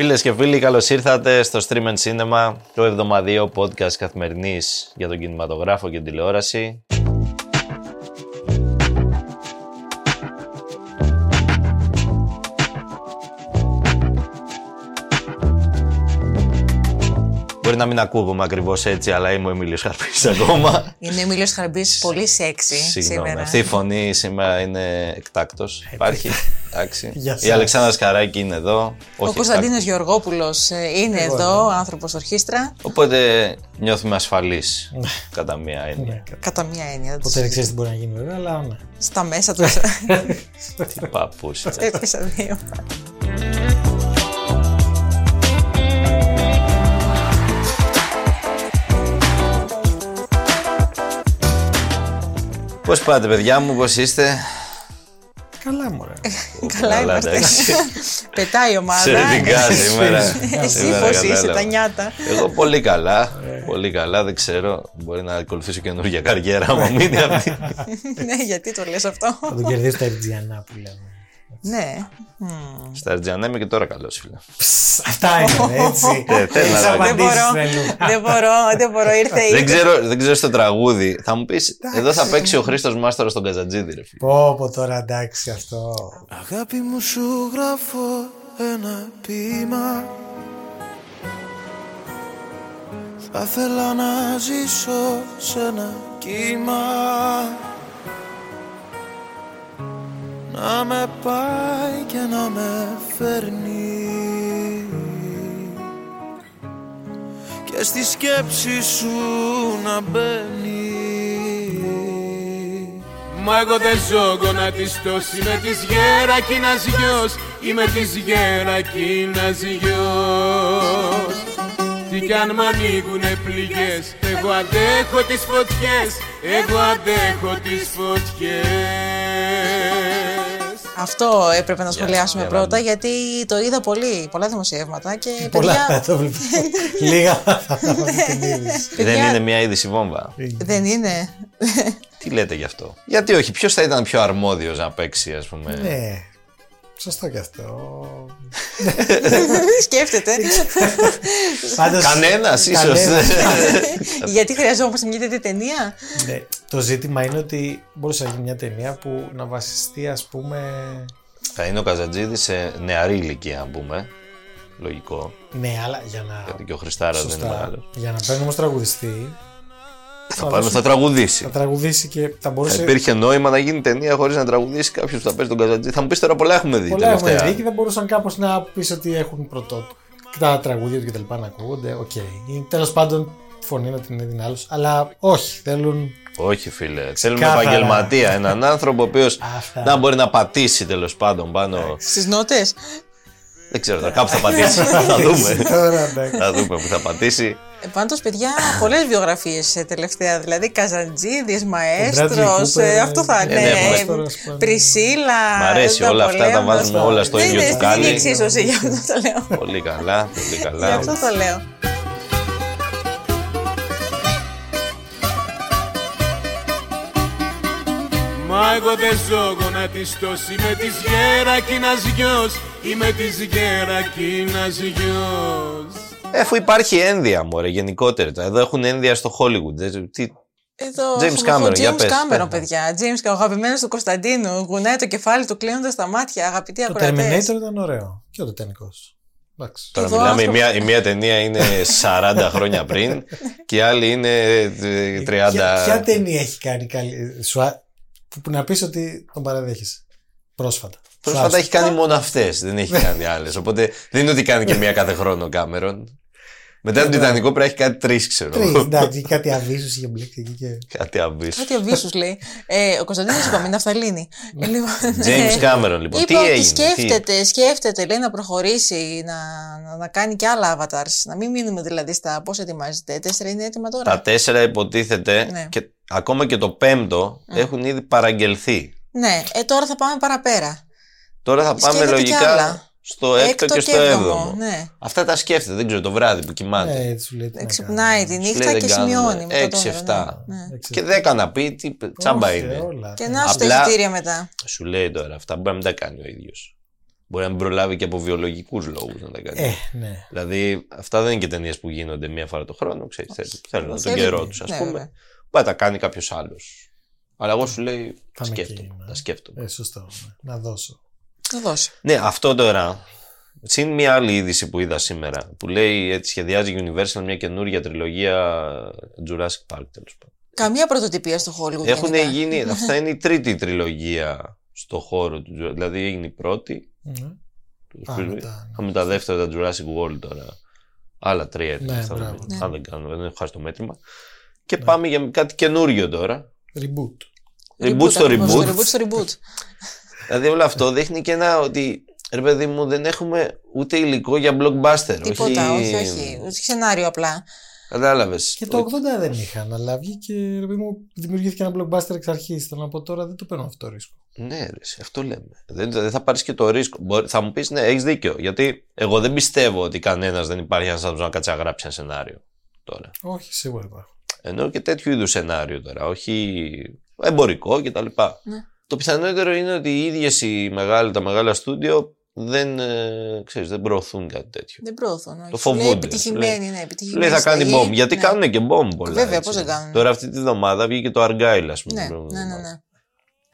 Φίλες και φίλοι, καλώς ήρθατε στο Stream and Cinema, το εβδομαδιαίο podcast καθημερινής για τον κινηματογράφο και τηλεόραση. Μπορεί να μην ακούγομαι ακριβώς έτσι, αλλά είμαι ο Εμίλιος Χαρπής ακόμα. Είναι ο Εμίλιος Χαρπής πολύ σεξι Συγγνώμη. σήμερα. Αυτή η φωνή σήμερα είναι εκτάκτος. Υπάρχει. Εντάξει. Γεια Η σας. Αλεξάνδρα Σκαράκη είναι εδώ. Ο όχι Κωνσταντίνος εκτάκτος. Γεωργόπουλος είναι Εγώ εδώ, είμαι. άνθρωπος ορχήστρα. Οπότε νιώθουμε ασφαλείς κατά μία έννοια. Ναι. Κατά μία έννοια. δεν Ποτέ το δεν ξέρεις τι μπορεί να γίνει βέβαια, αλλά ναι. Στα μέσα τους. Τι παππούς. Έπεσα δύο. Πώς πάτε παιδιά μου, πώς είστε; Καλά, μωρέ. Καλά είμαστε. εντάξει. Πετάει η ομάδα. Εξαιρετικά σήμερα. Εσύ Σήμερα πώς είσαι, κατάλαβα. τα νιάτα. Εγώ πολύ καλά. Πολύ καλά, δεν ξέρω. Μπορεί να ακολουθήσω καινούργια καριέρα άμα μείνει αυτή. Ναι, γιατί το λες αυτό. Θα τον κερδίσει τα Ερτζιανά που λέμε. Ναι. Μμμ. Στα Ερτζιανά είμαι και τώρα καλός φίλε. Ψ, Αυτά είναι, έτσι. Ε, θέλω Τις να- Δεν απαντήσεις μπορώ, θέλουν. δεν μπορώ, δεν μπορώ. Ήρθε η Δεν ξέρω, δεν ξέρω στο τραγούδι. Θα μου πεις, εδώ θα παίξει ο Χρήστος Μάστορος στον Καζατζίδη ρε φίλε. Πω, πω τώρα εντάξει αυτό. Αγάπη μου σου γράφω ένα ποίημα Θα ήθελα να ζήσω σε ένα κύμα Να με πάει και να με φέρνει. Και στη σκέψη σου να μπαίνει. Μα εγώ δεν ζω γονατιστός Είμαι της γερακίνας γιος Είμαι της γερακίνας γιος Τι κι αν μ' ανοίγουνε πληγές Εγώ αντέχω τις φωτιές. Εγώ αντέχω τις φωτιές Αυτό έπρεπε να σχολιάσουμε για πρώτα, να- γιατί το είδα πολύ, πολλά δημοσιεύματα και Πολλά θα παιδιά, το βλέπω. Λίγα θα θα δω την είδηση. Παιδιά- Δεν είναι μια είδηση βόμβα. δεν είναι. Τι λέτε γι' αυτό; Γιατί όχι, ποιος θα ήταν πιο αρμόδιος να παίξει, ας πούμε; Ναι. Σωστό και αυτό. Σκέφτεται. Πάντως, Κανένας, ίσως. κανένας. γιατί χρειαζόμαστε μια τέτοια ταινία; Ναι, το ζήτημα είναι ότι μπορούσε να γίνει μια ταινία που να βασιστεί ας πούμε θα είναι ο Καζατζίδη σε νεαρή ηλικία, να πούμε. Λογικό. ναι αλλά για να Γιατί και ο Χριστάρας δεν είναι σωστά, μεγάλος. για να παίρνει όμως τραγουδιστή Θα πάνω θα τραγουδήσει. θα τραγουδήσει και θα Θα μπορούσε υπήρχε νόημα να γίνει ταινία χωρίς να τραγουδήσει κάποιος που θα παίζει τον Καζατζίδη. Θα μου πεις τώρα πολλά έχουμε δει πολλά έχουμε τελευταία. δει και θα μπορούσαν κάπως να πεις ότι έχουν πρωτότυπο τα τραγούδια του και τα λοιπά να ακούγονται οκ Ή τέλος πάντων φωνή να την είναι την άλλος αλλά όχι θέλουν Όχι, φίλε. Θέλουμε Καθαρά. επαγγελματία. Έναν άνθρωπο ο οποίος Αυτά. να μπορεί να πατήσει τέλος πάντων πάνω. Στις νότες. Δεν ξέρω τώρα, κάπου θα πατήσει. θα δούμε. τώρα εντάξει θα δούμε που θα πατήσει. Πάντως, παιδιά, πολλές βιογραφίες τελευταία. Δηλαδή, Καζαντζίδης, Bradley Μαέστρος. Cooper, Αυτό θα ναι, είναι. έχουμε. Τώρα, ας πούμε. Πρισίλα. Μ' αρέσει τα όλα αυτά, τα πολέμματα. βάζουμε όλα στο Δεν ίδιο είναι τσουκάλι. στην ίδια εξίσωση, γι' αυτό το λέω. Πολύ καλά, πολύ Γι' καλά. αυτό το λέω. Μα εγώ δεν ζω γονατιστός Είμαι της γερακίνας γιος Είμαι της γερακίνας γιος Ε, Αφού υπάρχει ένδια, μωρέ, γενικότερα. Εδώ έχουν ένδια στο Hollywood. Δεν- Τι... Εδώ James έχουμε Cameron, τον για James πες, Cameron, πες. παιδιά. James Cameron, ο αγαπημένος του Κωνσταντίνου. Γουνάει το κεφάλι του κλείνοντας τα μάτια. Αγαπητοί το ακροατές. Terminator ήταν ωραίο και ο Τιτανικός εντάξει Τώρα Εδώ μιλάμε, η άνθρωπο- μία, η μία ταινία είναι 40 χρόνια πριν και η άλλη είναι ε, 30. Ποια, ποια ταινία έχει κάνει καλή. Σου, α- που, που να πεις ότι τον παραδέχεσαι; Πρόσφατα. Σου Πρόσφατα άρεσε. έχει κάνει μόνο αυτές, δεν έχει κάνει άλλες. Οπότε δεν είναι ότι κάνει και μία κάθε χρόνο ο Κάμερον. Μετά τον Τιτανικό πρέπει να έχει κάτι τρεις, ξέρω. Τρεις, εντάξει, κάτι αβίσους είχε μπλέξει εκεί και. Κάτι αμπίσου. Κάτι αβίσους λέει. Ε, ο Κωνσταντίνος είπαμε, είναι ναυταλίνη. Ε, λοιπόν, James ε, Cameron, λοιπόν. Τι Είπε ότι έγινε. σκέφτεται, σκέφτεται, λέει να προχωρήσει, να, να, να κάνει και άλλα avatars. Να μην μείνουμε δηλαδή στα πώς ετοιμάζεται. Τέσσερα είναι έτοιμα τώρα; Τα τέσσερα υποτίθεται Ναι. και ακόμα και το πέμπτο έχουν ήδη παραγγελθεί. Ναι, ε, τώρα θα πάμε παραπέρα. Τώρα θα πάμε Σκέφτεται κι λογικά άλλα. Στο έκτο, και στο έβδομο. Ναι. Αυτά τα σκέφτεται, δεν ξέρω, το βράδυ που κοιμάται. Ναι, έτσι σου λέει. τι να Ξυπνάει τη κάνω. Σου νύχτα λέει, και δεν κάνουμε σημειώνει. μετά το έξι, νερό, εφτά. ναι. Ναι. Έξι, Και δέκα να πει, τι τσάμπα Όχι, είναι. όλα. Και Ναι. να σου τα Απλά- εισιτήρια μετά. Σου λέει τώρα αυτά, μπορεί να μην τα κάνει ο ίδιος. Μπορεί να μην προλάβει και από βιολογικούς λόγους να τα κάνει. Ε, ναι. Δηλαδή, αυτά δεν είναι και ταινίες που γίνονται μία φορά το χρόνο. Ξέρεις, θέλουν, θέλουν τον Θέλει. καιρό τους, ας Ναι, πούμε. βέβαια. Πάει τα κάνει κάποιος άλλος. Αλλά εγώ σου λέει, τα Θα είμαι σκέφτομαι. εκεί, ναι. Τα σκέφτομαι. Ε, σωστό. ναι. Να δώσω. Να δώσω. Ναι, αυτό τώρα. Συν μια άλλη είδηση που είδα σήμερα που λέει έτσι σχεδιάζει η Universal μια καινούργια τριλογία Jurassic Park τέλος πάντων. Καμία πρωτοτυπία στο Hollywood. Έχουν γενικά. γίνει, αυτά είναι η τρίτη τριλογία στο χώρο του Jurassic. Δηλαδή έγινε η πρώτη. Ναι. του Α, Spielberg. μετά, Είχαμε τα δεύτερα τα Jurassic World τώρα. Άλλα τρία ήταν. Ναι, αυτά, μπράβο. Ναι. Αν δεν κάνω, δεν έχω χάσει το μέτρημα. Και πάμε για κάτι καινούριο τώρα. Reboot. Reboot στο ακριβώς, reboot. Το reboot στο reboot. Δηλαδή όλο αυτό δείχνει και ένα ότι ρε παιδί μου δεν έχουμε ούτε υλικό για blockbuster. Τίποτα, όχι, όχι. Ούτε σενάριο απλά. Κατάλαβες. Και το 80 δεν είχαν, αλλά βγήκε, ρε παιδί μου, δημιουργήθηκε ένα blockbuster εξ αρχής. Θέλω να πω τώρα δεν το παίρνω αυτό το ρίσκο. Ναι, ρε, σε αυτό λέμε. Δεν, δεν θα πάρεις και το ρίσκο. Μπορεί- θα μου πεις, ναι, έχεις δίκιο. Γιατί εγώ δεν πιστεύω ότι κανένας δεν υπάρχει ένας άνθρωπος να κάτσει να γράψει ένα σενάριο τώρα. Όχι, σίγουρα υπάρχουν. Ενώ και τέτοιου είδους σενάριο τώρα, όχι εμπορικό κτλ. Ναι. Το πιθανότερο είναι ότι οι ίδιες οι μεγάλοι, τα μεγάλα στούντιο δεν, ε, ξέρεις, δεν προωθούν κάτι τέτοιο. Δεν προωθούν. όχι. Το Σου λέει φοβούνται, Επιτυχημένη, σου ναι, επιτυχημένη. Λέει θα κάνει σταγή. bomb. Γιατί Ναι. κάνουν και bomb πολλά. Βέβαια, έτσι. πώς δεν κάνουν. Τώρα αυτή τη βδομάδα βγήκε το Argyle, ας πούμε. Ναι, την προηγούμενη ναι, ναι, εβδομάδα. ναι.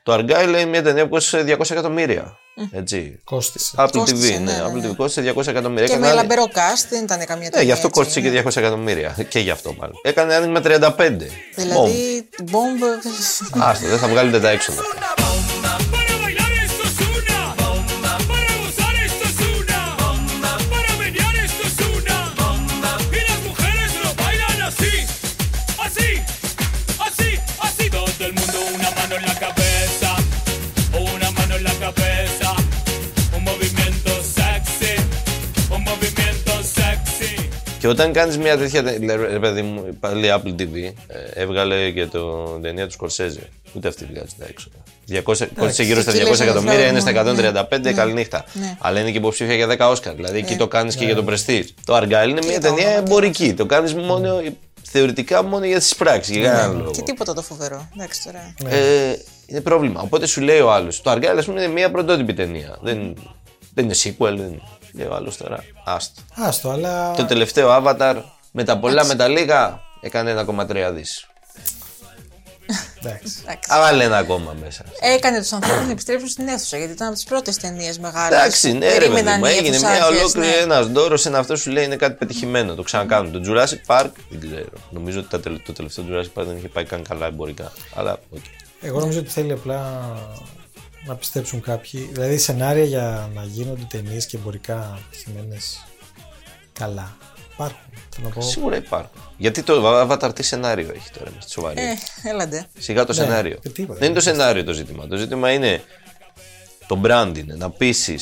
Το Argyle είναι μια ταινία που κόστησε 200 εκατομμύρια. Έτσι. Κόστησε. Apple Κόστησε, TV, ναι, ναι, ναι, Apple ναι. TV κόστησε 200 εκατομμύρια. Και Έκανε με άνοιγμα- λαμπερό cast δεν ήταν καμία Ναι, ταινία. γι' αυτό έτσι, κόστησε και ναι. 200 εκατομμύρια. Και γι' αυτό μάλλον. Έκανε άνοιγμα 35. Δηλαδή, bomb. Bomb. Άστο, δεν θα βγάλετε τα έξοδα. Και όταν κάνεις μια τέτοια. τε- λέ- Ρε παιδί μου, πάλι Apple TV ε, έβγαλε και το ταινία του Σκορσέζε. Ούτε αυτή βγάζει τα έξοδα. 200, κόστησε γύρω στα εκεί 200 λες ένα εκατομμύρια, είναι στα φράγμα, 135, ναι. καληνύχτα. Ναι. Αλλά είναι και υποψήφια για 10 Όσκαρ. Δηλαδή εκεί το κάνεις και για τον Prestige. Το Argyle είναι μια τα ταινία ονόματα. εμπορική. Το κάνεις μόνο θεωρητικά μόνο για τις πράξεις. Για κανέναν λόγο. Και τίποτα το φοβερό. Εντάξει τώρα. Ε, είναι πρόβλημα. Οπότε σου λέει ο άλλος. Το Argyle, ας πούμε, είναι μια πρωτότυπη ταινία. Δεν, δεν είναι sequel. Δεν... Λέει ο άλλος τώρα. Άστο. Άστο, αλλά. Το τελευταίο Avatar με τα πολλά με τα λίγα έκανε 1,3 δις. Εντάξει. Εντάξει. Βάλε ένα ακόμα μέσα. Έκανε τους ανθρώπους να επιστρέψουν στην αίθουσα γιατί ήταν από τις πρώτες ταινίες μεγάλες. Εντάξει, ναι, ρε παιδί μου, έγινε μια ολόκληρη ένας ντόρος. Ένα αυτός σου λέει είναι κάτι πετυχημένο. Το ξανακάνουν. Το Jurassic Park δεν ξέρω. Νομίζω ότι τα τελε- το τελευταίο Jurassic Park δεν είχε πάει καν καλά εμπορικά. Αλλά οκ. Εγώ νομίζω ότι θέλει απλά να πιστέψουν κάποιοι. Δηλαδή σενάρια για να γίνονται ταινίες και εμπορικά πετυχημένε καλά. Υπάρχουν. Θέλω να πω. Σίγουρα υπάρχουν. Γιατί το Avatar τι σενάριο έχει τώρα με στη σοβαρή; Ε, έλαντε. Σιγά το Ναι, σενάριο. ε, τίποτα. δεν είναι το σενάριο το ζήτημα. Το ζήτημα είναι το brand είναι να πείσει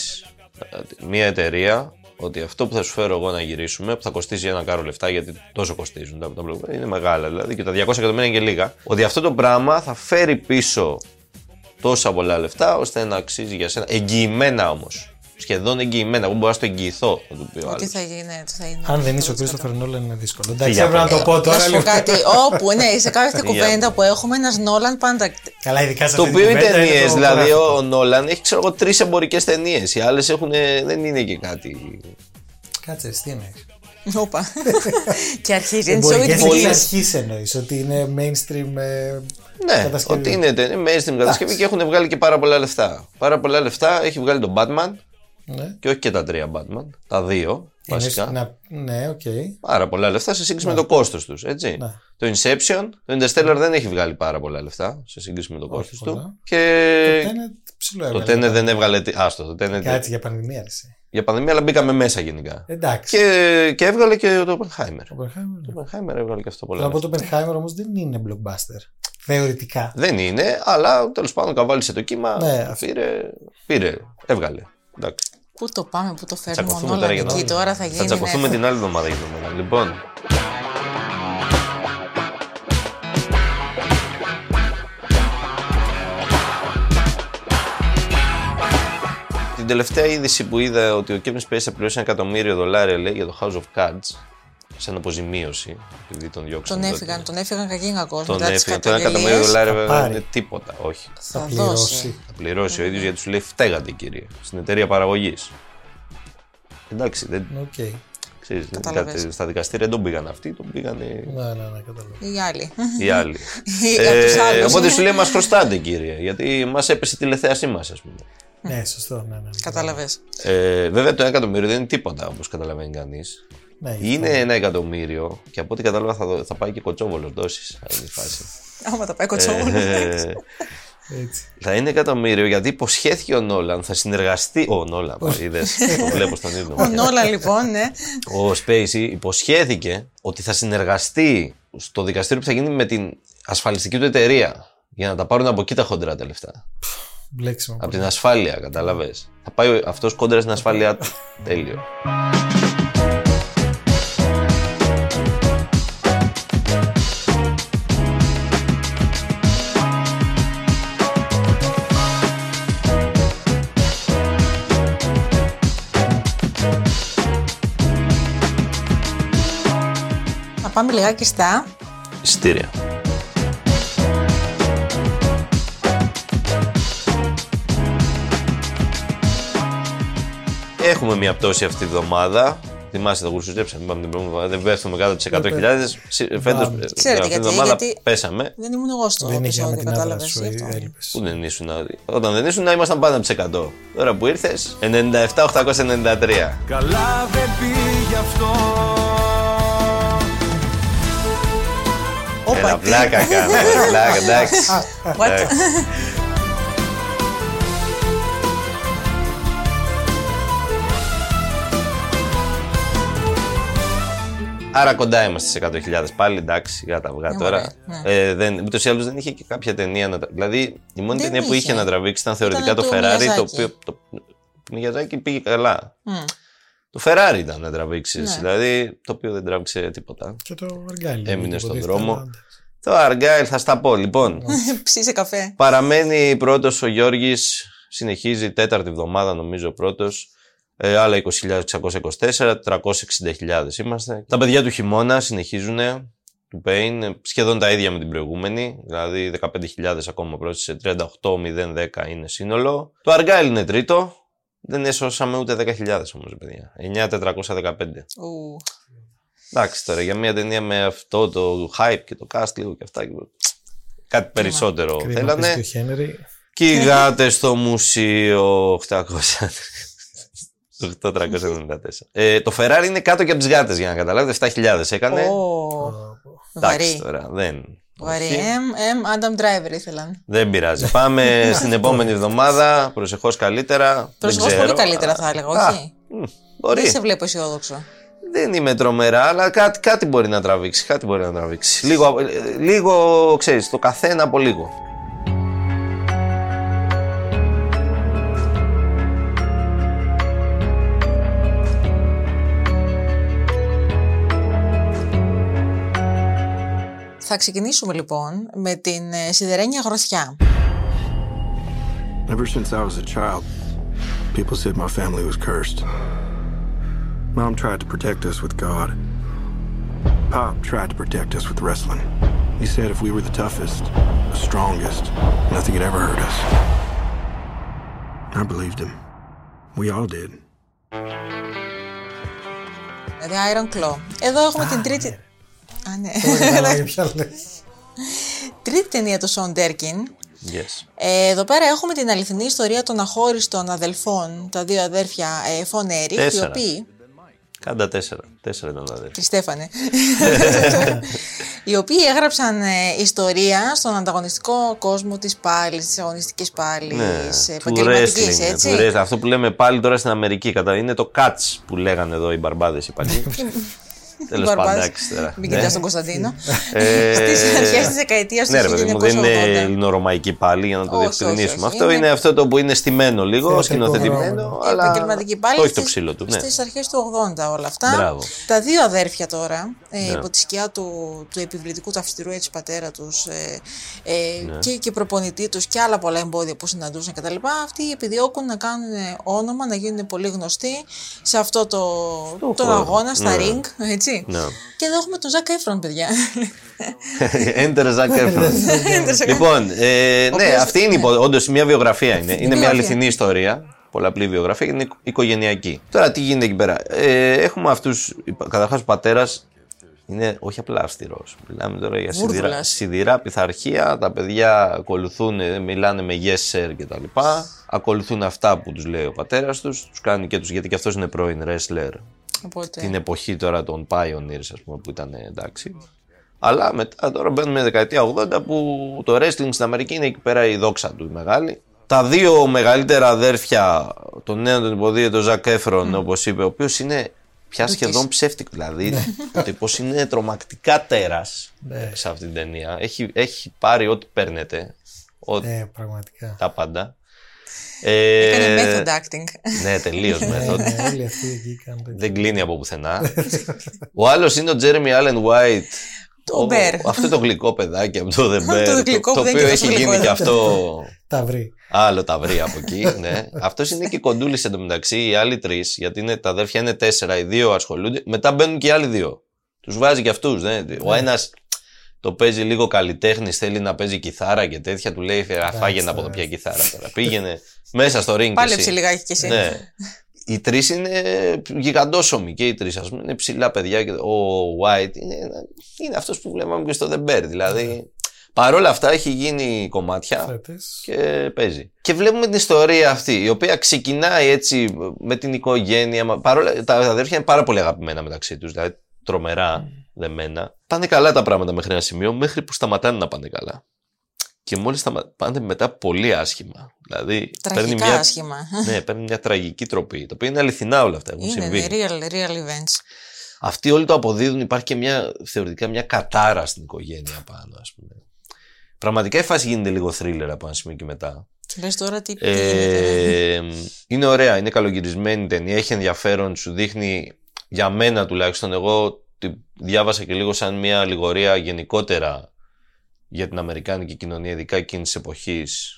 μια εταιρεία ότι αυτό που θα σου φέρω εγώ να γυρίσουμε, που θα κοστίσει ένα κάρο λεφτά, γιατί τόσο κοστίζουν τα, τα blockbuster, είναι μεγάλα δηλαδή και τα 200 εκατομμύρια είναι και λίγα, ότι αυτό το πράγμα θα φέρει πίσω τόσα πολλά λεφτά ώστε να αξίζει για σένα. Εγγυημένα όμως. Σχεδόν εγγυημένα. Εγώ μπορώ να στο εγγυηθώ, θα του πει ο Τι άλλος. θα γίνει, τι θα γίνει. Αν δεν είσαι ο Κρίστοφερ Νόλαν είναι δύσκολο. Εντάξει, Φύγε έπρεπε να από το πω Να τώρα. σου πω λίγο. κάτι. Όπου, ναι, σε κάθε Φύγε κουβέντα από- που έχουμε, ένας Νόλαν πάντα. Καλά, ειδικά σε Το αυτή την οποίο οι κουβέντα είναι ταινίες, το δηλαδή γράφικο. ο Νόλαν έχει ξέρω εγώ τρεις εμπορικές ταινίες. Οι άλλες δεν είναι και κάτι. Κάτσε, εσύ τι εννοείς; Όπα. και αρχίζει. Είναι Εμπορικές ζωή εξ τη αρχής εννοείς ότι είναι mainstream. Ε, Ναι, κατασκευή. ότι είναι τε- mainstream κατασκευή και έχουν βγάλει και πάρα πολλά λεφτά. Πάρα πολλά λεφτά έχει βγάλει τον Batman Ναι. και όχι και τα τρία Batman, τα δύο Είναι βασικά. σ- να- Ναι, οκ. Πάρα πολλά λεφτά σε σύγκριση με το κόστος τους. Έτσι. Ναι. Το Inception, το Interstellar δεν έχει βγάλει πάρα πολλά λεφτά σε σύγκριση με το Όχι κόστος πολλά. του. Και Το Tenet ψιλό το έβγαλε. Tenet δεν έβγαλε. τι- Άστο, το Tenet. Κάτσε για πανδημία, ρε συ. Για πανδημία, αλλά μπήκαμε μέσα γενικά. Εντάξει. Και, και έβγαλε και το Oppenheimer. Oppenheimer, Το ναι. Oppenheimer έβγαλε και αυτό πολλά. Θέλω να πω λεφτά. το Oppenheimer όμως δεν είναι blockbuster. Θεωρητικά. Δεν είναι, αλλά τέλος πάντων καβάλισε το κύμα. Ναι, το αυτό. πήρε, πήρε, έβγαλε. Εντάξει. Πού το πάμε, πού το φέρνουμε. Ο Τσακωθούμε Νόλαν τώρα για εκεί να τώρα θα γίνει. Θα τσακωθούμε ναι. την άλλη εβδομάδα για το Νόλαν. Λοιπόν, την τελευταία είδηση που είδα ότι ο Kevin Spacey θα πληρώσει ένα εκατομμύριο δολάρια λέει, για το House of Cards σαν αποζημίωση, επειδή τον διώξαν. Τον τότε. έφυγαν, τον έφυγαν κακήν κακώς Τον μετά τις έφυγαν. Το ένα εκατομμύριο καταγγελίες. δολάρια βέβαια πάρει. δεν είναι τίποτα. Όχι. Θα Θα δώσει. πληρώσει. Θα πληρώσει ο ίδιος γιατί σου λέει φταίγατε η κυρία στην εταιρεία παραγωγής. Εντάξει, δεν, Οκ. ξέρεις, δεν- Κατάλαβες. κάτι- στα δικαστήρια δεν τον πήγαν αυτοί, τον πήγαν Ναι, ναι, ναι, κατάλαβα. Οι άλλοι. οι άλλοι. Ή από τους άλλους. οπότε σου λέει μας χρωστάτε κύριε, γιατί μας έπεσε η τηλεθέαση μας, ας πούμε. Ναι, σωστό, ναι, ναι. Κατάλαβες. Ε, βέβαια το ένα εκατομμύριο δεν είναι τίποτα όπως καταλαβαίνει κανείς. Ναι, Είναι ένα εκατομμύριο και από ό,τι κατάλαβα θα, δω- θα πάει και κοτσόβολος δόσει. αυτή η φάση. Άμα τα πάει κοτσόμουν. Ε, Έτσι. θα είναι εκατομμύριο γιατί υποσχέθηκε ο Νόλαν, θα συνεργαστεί. Ο Νόλαν, είδες, το βλέπω στον ίδιο. Ο Νόλα λοιπόν, ναι. Ο Σπέισι υποσχέθηκε ότι θα συνεργαστεί στο δικαστήριο που θα γίνει με την ασφαλιστική του εταιρεία για να τα πάρουν από εκεί τα χοντρά τα λεφτά. Μπλέξιμο. Από την ασφάλεια, κατάλαβες. Θα πάει αυτός κόντρα στην ασφάλειά του. Τέλειο. Πάμε λιγάκι στα. Εισιτήρια. Έχουμε μια πτώση αυτή τη βδομάδα. Θυμάσαι το γουρσουζέψαμε, είπαμε την προηγούμενη εβδομάδα. Δεν πέφτουμε κάτω τις 100.000. Φέτος, Πάμε. Ξέρετε αυτή τη γιατί, εβδομάδα γιατί- πέσαμε. Δεν ήμουν εγώ στο Δεν είχαμε επεισόδιο, την άδεια κατάλαβες. σου, γι' αυτό. έλειπες. Πού δεν ήσουν, όταν δεν ήσουν, ήμασταν πάνω από τις 100. Τώρα που ήρθες, 97-893. Καλά δεν πήγε αυτό Όπα, Έλα, τι. πλάκα κάνω. έλα, Πλάκα, εντάξει. What? Εντάξει. Άρα κοντά είμαστε σε 100.000 πάλι, εντάξει, για τα αυγά Ναι, τώρα. μωρέ, Ε, δεν, ούτως ή άλλως δεν είχε και κάποια ταινία να. τρα- Δηλαδή, η μόνη Δεν ταινία που είχε είχε. να τραβήξει ήταν θεωρητικά Ήταν το του Ferrari, το Μιαζάκη. οποίο. Το, το Μιαζάκη πήγε καλά. Μμ. Το Ferrari ήταν να τραβήξει, Ναι. δηλαδή το οποίο δεν τράβηξε τίποτα. Και το αργάλι. Έμεινε στον υποτίθεται, δρόμο. αλλά εντάξει. Το Argyle θα στα πω, λοιπόν. Ψήσε καφέ. Παραμένει πρώτος ο Γιώργης, συνεχίζει τέταρτη εβδομάδα νομίζω πρώτος. Ε, άλλα 20.624, 460.000 είμαστε. Τα παιδιά του χειμώνα συνεχίζουν, του Pain, ε, σχεδόν τα ίδια με την προηγούμενη, δηλαδή 15.000 ακόμα πρόσθεσε, 38.010 είναι σύνολο. Το Argyle είναι τρίτο, δεν έσωσαμε ούτε 10.000 όμως, παιδιά. 9.415. Ου. Εντάξει τώρα, για μια ταινία με αυτό το hype και το cast λίγο και αυτά. και- Κάτι περισσότερο Κρίμα θέλανε. πες και ο Χένρι. Και οι γάτες στο μουσείο 800. 894. Ε, το Ferrari είναι κάτω και από τις γάτες για να καταλάβετε. 7.000 έκανε. Ω, Εντάξει Βαρύ. τώρα, δεν. Βαρύ. όχι. Εμ, εμ, Adam Driver ήθελαν. Δεν πειράζει. Πάμε στην επόμενη εβδομάδα. Προσεχώς καλύτερα. Προσεχώς δεν πολύ ξέρω. καλύτερα θα έλεγα, Α, όχι. μ, Μπορεί. Δεν σε βλέπω αισιόδοξο. Δεν είμαι τρομερά, αλλά κάτι, κάτι μπορεί να τραβήξει. Κάτι μπορεί να τραβήξει. Λίγο, ε, λίγο ξέρεις, το καθένα από λίγο. Θα ξεκινήσουμε λοιπόν με την ε, σιδερένια γροθιά. Ever since I was a child, people said my family was cursed. Mom tried to protect us with God. Pop tried to protect us with wrestling. He said if we were the toughest, the strongest, nothing could ever hurt us. I believed him. We all did. Δηλαδή Iron Claw. Εδώ έχουμε την τρίτη. Α, ναι. Δεν καταλάβει ποια λες. τρίτη ταινία του Σον Ντέρκιν. Yes. Ε, εδώ πέρα έχουμε την αληθινή ιστορία των αχώριστων αδελφών, τα δύο αδέρφια ε, Φον Έρικ, οι Τέσσερα. οποίοι. Κάντα τέσσερα. Τέσσερα ήταν δηλαδή. Κριστέφανε. οι οποίοι έγραψαν ε, ιστορία στον ανταγωνιστικό κόσμο της πάλης, της αγωνιστικής πάλης, Ναι, ε, του επαγγελματικής, wrestling, έτσι. του wrestling. Αυτό που λέμε πάλι τώρα στην Αμερική. Κατά, είναι το catch που λέγανε εδώ οι μπαρμπάδες οι παλιοί. Τέλος πάντων, Μπαρμπάς. εντάξει τώρα. Μην Ναι. κοιτάς τον Κωνσταντίνο. Ε, Στις αρχές της δεκαετίας του Ναι, ρε παιδί μου, δεν είναι 1980. ελληνορωμαϊκή πάλι για να το Όχι, διευκρινίσουμε. όχι, όχι. Αυτό είναι... Είναι- αυτό το που είναι στημένο λίγο, Θεατρικό σκηνοθετημένο, δρόμο. αλλά επαγγελματική πάλι όχι το στις- ξύλο του. Ναι. Στις αρχές του 80 όλα αυτά. Μπράβο. Τα δύο αδέρφια τώρα, ε, Ναι. υπό τη σκιά του, του επιβλητικού του αυστηρού έτσι πατέρα τους ε, ε, Ναι. και, και προπονητή τους και άλλα πολλά εμπόδια που συναντούσαν κτλ. Αυτοί επιδιώκουν να κάνουν όνομα, να γίνουν πολύ γνωστοί σε αυτό το, Το τον χώρο. αγώνα, στα Ναι. ring, έτσι. έτσι. Ναι. Και εδώ έχουμε τον Ζακ Έφρον, παιδιά. Enter Zac Efron. λοιπόν, ε, ναι, οποίος- αυτή είναι όντως μια βιογραφία είναι. Είναι μια βιογραφία. αληθινή ιστορία. Πολλαπλή βιογραφία και είναι οικογενειακή. Τώρα τι γίνεται εκεί πέρα; Ε, έχουμε αυτούς. Καταρχάς, ο πατέρας είναι όχι απλά αυστηρός. Μιλάμε τώρα για σιδηρά, Βούρδουλας. σιδηρά πειθαρχία. Τα παιδιά ακολουθούν, ε, μιλάνε με yes sir κτλ. Ακολουθούν αυτά που τους λέει ο πατέρας τους. Τους κάνει και τους, γιατί και αυτός είναι πρώην wrestler Οπότε, την εποχή τώρα των Pioneers, ας πούμε, που ήταν ε, εντάξει. Αλλά μετά τώρα μπαίνουμε δεκαετία 80 που το wrestling στην Αμερική είναι εκεί πέρα η δόξα του, η μεγάλη. Τα δύο μεγαλύτερα αδέρφια, τον νέο τον υποδίαιο, τον Ζακ Έφρον, όπως είπε, ο οποίος είναι πια Ντούκης. σχεδόν ψεύτικο. Δηλαδή, ο τύπος είναι τρομακτικά τέρας Ναι. σε αυτή την ταινία. Έχει, έχει πάρει ό,τι παίρνετε, ό, Ναι, πραγματικά. τα πάντα. Ε, έκανε method acting. ναι, τελείως Ναι, method. ναι, όλοι αυτοί εκεί κάνουν τέτοια. Δεν κλείνει από πουθενά. ο άλλος είναι ο Τζέρεμι Allen White. Το Bear. Αυτό το γλυκό παιδάκι από το The Bear. Το γλυκό το, που δεν οποίο είναι έχει τόσο γίνει γλυκό και εδώ. αυτό. Τα βρει. Άλλο τα βρει από εκεί. Ναι. Αυτός είναι και κοντούλης εντωμεταξύ. Οι άλλοι τρεις, γιατί είναι, τα αδέρφια είναι τέσσερα, οι δύο ασχολούνται. Μετά μπαίνουν και οι άλλοι δύο. Τους βάζει και αυτούς. Ναι. Ο ένας το παίζει λίγο καλλιτέχνης, θέλει να παίζει κιθάρα και τέτοια. Του λέει: Φάγαινε από εδώ πια κιθάρα τώρα. Πήγαινε μέσα στο ring. κι Πάλεψε εσύ». λιγάκι κι εσύ. Ναι. Οι τρεις είναι γιγαντόσωμοι και οι τρεις, ας πούμε, είναι ψηλά παιδιά. Και ο White είναι, ένα- είναι αυτός που βλέπαμε και στο The Bear. Δηλαδή, παρόλα αυτά έχει γίνει κομμάτια Φέτες. και παίζει. Και βλέπουμε την ιστορία αυτή, η οποία ξεκινάει έτσι με την οικογένεια. μα- Παρόλα, τα αδέρφια είναι πάρα πολύ αγαπημένα μεταξύ τους, δηλαδή τρομερά δεμένα. Πάνε καλά τα πράγματα μέχρι ένα σημείο, μέχρι που σταματάνε να πάνε καλά. Και μόλις πάνε μετά πολύ άσχημα. Δηλαδή, παίρνει Τραγικά μια, άσχημα. ναι, παίρνει μια τραγική τροπή. Το οποίο είναι αληθινά όλα αυτά. Έχουν Είναι συμβεί. ναι, real, real events. Αυτοί όλοι το αποδίδουν. Υπάρχει και μια θεωρητικά μια κατάρα στην οικογένεια πάνω, ας πούμε. Πραγματικά η φάση γίνεται λίγο θρίλερ από ένα σημείο και μετά. Λες τώρα τι, τι γίνεται. Ε, είναι ωραία, είναι καλογυρισμένη η ταινία, έχει ενδιαφέρον, σου δείχνει για μένα τουλάχιστον. Εγώ τη διάβασα και λίγο σαν μια αλληγορία γενικότερα για την Αμερικάνικη κοινωνία, ειδικά εκείνης της εποχής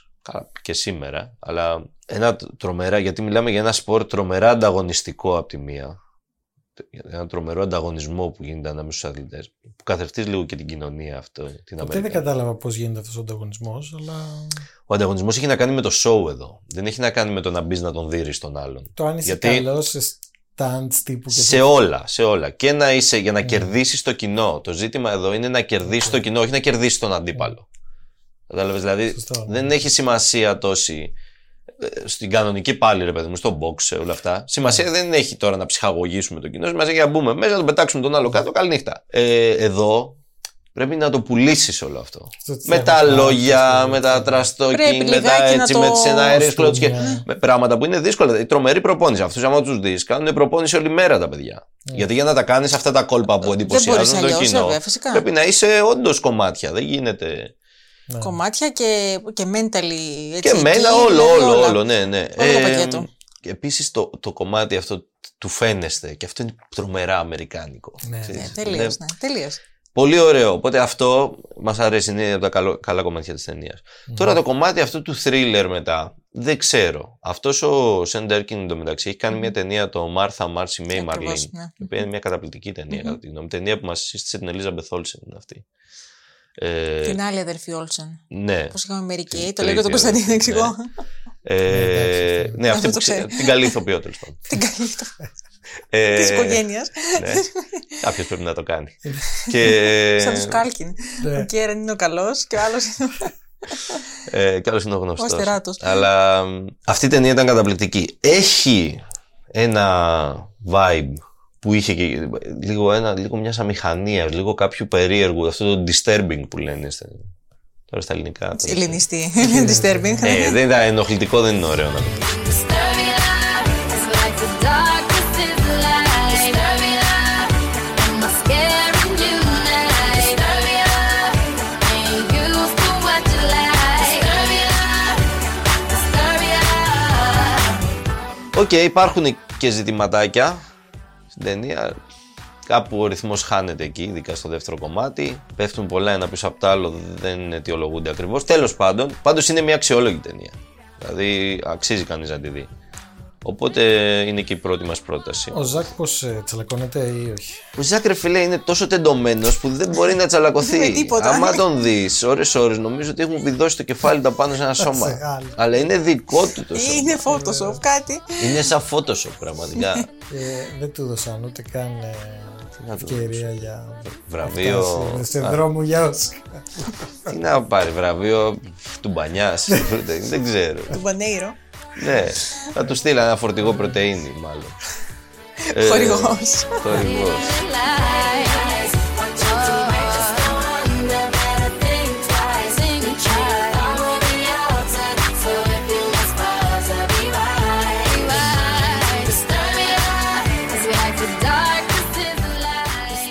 και σήμερα. Αλλά ένα τρομερά, γιατί μιλάμε για ένα σπορ τρομερά ανταγωνιστικό από τη μία. Ένα τρομερό ανταγωνισμό που γίνεται ανάμεσα στους αθλητές. Που καθευτεί λίγο και την κοινωνία αυτό. Την Ποτέ δεν Αμερικάνικη. κατάλαβα πώς γίνεται αυτός ο ανταγωνισμός, αλλά Ο ανταγωνισμός έχει να κάνει με το show εδώ. Δεν έχει να κάνει με το να μπεις να τον δεις τον άλλον. το αν είσαι Γιατί- καλός σε stands τύπου και Σε όλα, σε όλα. Και να είσαι για να κερδίσεις το κοινό. Το ζήτημα εδώ είναι να κερδίσεις το κοινό, όχι να κερδίσεις τον αντίπαλο. Κατάλαβες, δηλαδή Σωστό. δεν έχει σημασία τόση. ε, Στην κανονική πάλι, ρε παιδί μου, στο box, σε όλα αυτά. Σημασία δεν έχει τώρα να ψυχαγωγήσουμε το κοινό. Σημασία για να μπούμε μέσα, να τον πετάξουμε τον άλλο κάτω. Καληνύχτα. Ε, εδώ πρέπει να το πουλήσεις όλο αυτό. Αυτό της με τα Εύας λόγια, Λάμπερτ, με τα Πρέπει τραστόκινγκ, με τα λιγάκι να έτσι, το- με τις σενάριες Στο κλώτς και μια- με πράγματα που είναι δύσκολα. Η τρομερή προπόνηση. Αυτούς, άμα τους δεις, κάνουν προπόνηση όλη μέρα τα παιδιά. Γιατί για να τα κάνεις αυτά τα κόλπα που εντυπωσιάζουν το αλλιώς, κοινό, βέβαια, φυσικά. πρέπει να είσαι όντως κομμάτια. Δεν γίνεται. Ναι. Κομμάτια και, και mentally. Έτσι, και μένα εκεί, όλο, δηλαδή όλο, όλα. όλο, ναι, ναι. Όλο το πακέτο. και επίσης το, το κομμάτι αυτό του φαίνεστε και αυτό είναι τρομερά αμερικάνικο. Ναι, Ξέρεις, Ναι, τελείως, είναι ναι, τελείως. Πολύ ωραίο. Οπότε αυτό μας αρέσει, είναι από τα καλό, καλά κομμάτια της ταινίας. Τώρα το κομμάτι αυτό του thriller μετά, δεν ξέρω. Αυτός ο Σεν Ντέρκιν εντωμεταξύ έχει κάνει μια ταινία, το Martha Marcy May Ακριβώς, Marlene. ναι. Η οποία είναι μια καταπληκτική ταινία, κατά τη γνώμη μου. Ταινία που μας σύστησε την Elizabeth Olsen είναι αυτή. Ε, Την άλλη αδερφή Όλσεν. ναι. Πώς είχαμε μερική, Την το λέω για τον τρίτη Κωνσταντίνο, αδερφή, εξηγώ. Ε, εντάξει, ναι, αυτή Αυτό που το ξέ- ξέρω. την καλή ηθοποιό τέλος πάντων. Την καλύτερη Ε, της οικογένειας. Ναι. Κάποιος πρέπει να το κάνει. και Σαν τους Κάλκιν. Ναι. Ο Κέραν είναι ο καλός και ο άλλος είναι. Ε, κι άλλος είναι ο γνωστός. Ο αστεράτος. Αλλά μ, αυτή η ταινία ήταν καταπληκτική. Έχει ένα vibe που είχε και λίγο, ένα, λίγο μιας αμηχανίας, λίγο κάποιου περίεργου, αυτό το disturbing που λένε στα, τώρα στα ελληνικά. τώρα. Ελληνιστή. Disturbing. Ε, δεν ήταν ενοχλητικό, δεν είναι ωραίο να το πεις. Disturbia. Οκ, υπάρχουν και ζητηματάκια στην ταινία. Κάπου ο ρυθμός χάνεται εκεί, ειδικά στο δεύτερο κομμάτι. Πέφτουν πολλά ένα πίσω από το άλλο, δεν αιτιολογούνται ακριβώς. Τέλος πάντων, πάντως είναι μια αξιόλογη ταινία. Δηλαδή αξίζει κανείς να τη δει. Οπότε είναι και η πρώτη μας πρόταση. Ο Ζακ πώς τσαλακώνεται ή όχι; Ο Ζάκ ρε φίλε είναι τόσο τεντωμένος που δεν μπορεί να τσαλακωθεί. Δεν με τίποτα. Άμα τον δεις ώρες-ώρες, νομίζω ότι έχουν πηδώσει το κεφάλι του πάνω σε ένα σώμα. άλλο. Αλλά είναι δικό του το σώμα. Είναι Photoshop κάτι. Είναι σαν Photoshop πραγματικά. Ε, δεν του δώσαν ούτε καν ε, να του ευκαιρία για Βραβείο. φτάσει σε δρόμο για Όσκα. Τι να πάρει, βραβείο του μπανιά. δεν ξέρω. Του Μπανέιρο. Ναι, θα του στείλα ένα φορτηγό πρωτεΐνη μάλλον. Ε, χορηγός.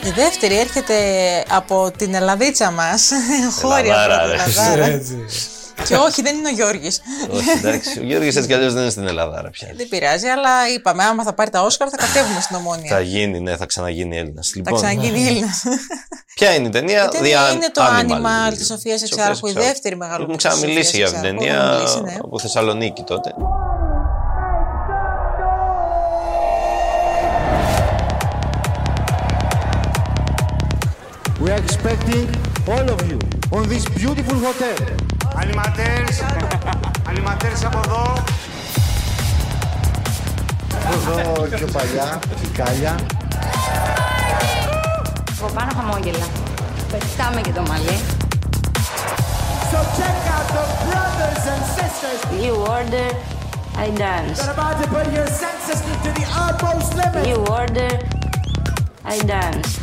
η δεύτερη έρχεται από την Ελλαδίτσα μας, χώρια. Και όχι, δεν είναι ο Γιώργης. Όχι, εντάξει. Ο Γιώργης έτσι κι αλλιώς δεν είναι στην Ελλάδα ρε, πια. Δεν πειράζει, αλλά είπαμε, άμα θα πάρει τα Όσκαρ θα κατέβουμε στην Θα Ομόνια. γίνει, ναι, θα ξαναγίνει Έλληνας. Θα Λοιπόν, ξαναγίνει Έλληνας. ποια είναι η ταινία, Η ταινία The είναι το Animal, Animal της Σοφίας Σοφίας Εξάρχου, η Εξάρχου. δεύτερη μεγάλη Έχουμε της ξαναμιλήσει Σοφίας για την Εξάρχου, ταινία έχουμε μιλήσει, ναι. από Θεσσαλονίκη τότε. We are expecting all of you on this beautiful hotel. Animateurs, animateurs από εδώ. Εδώ πιο παλιά, φυκάλια. Από πάνω χαμόγελα. Πετάμε και το μαλλί. So check out the brothers and sisters You order, I dance. that are about to put your senses to the utmost limit. You order, I dance.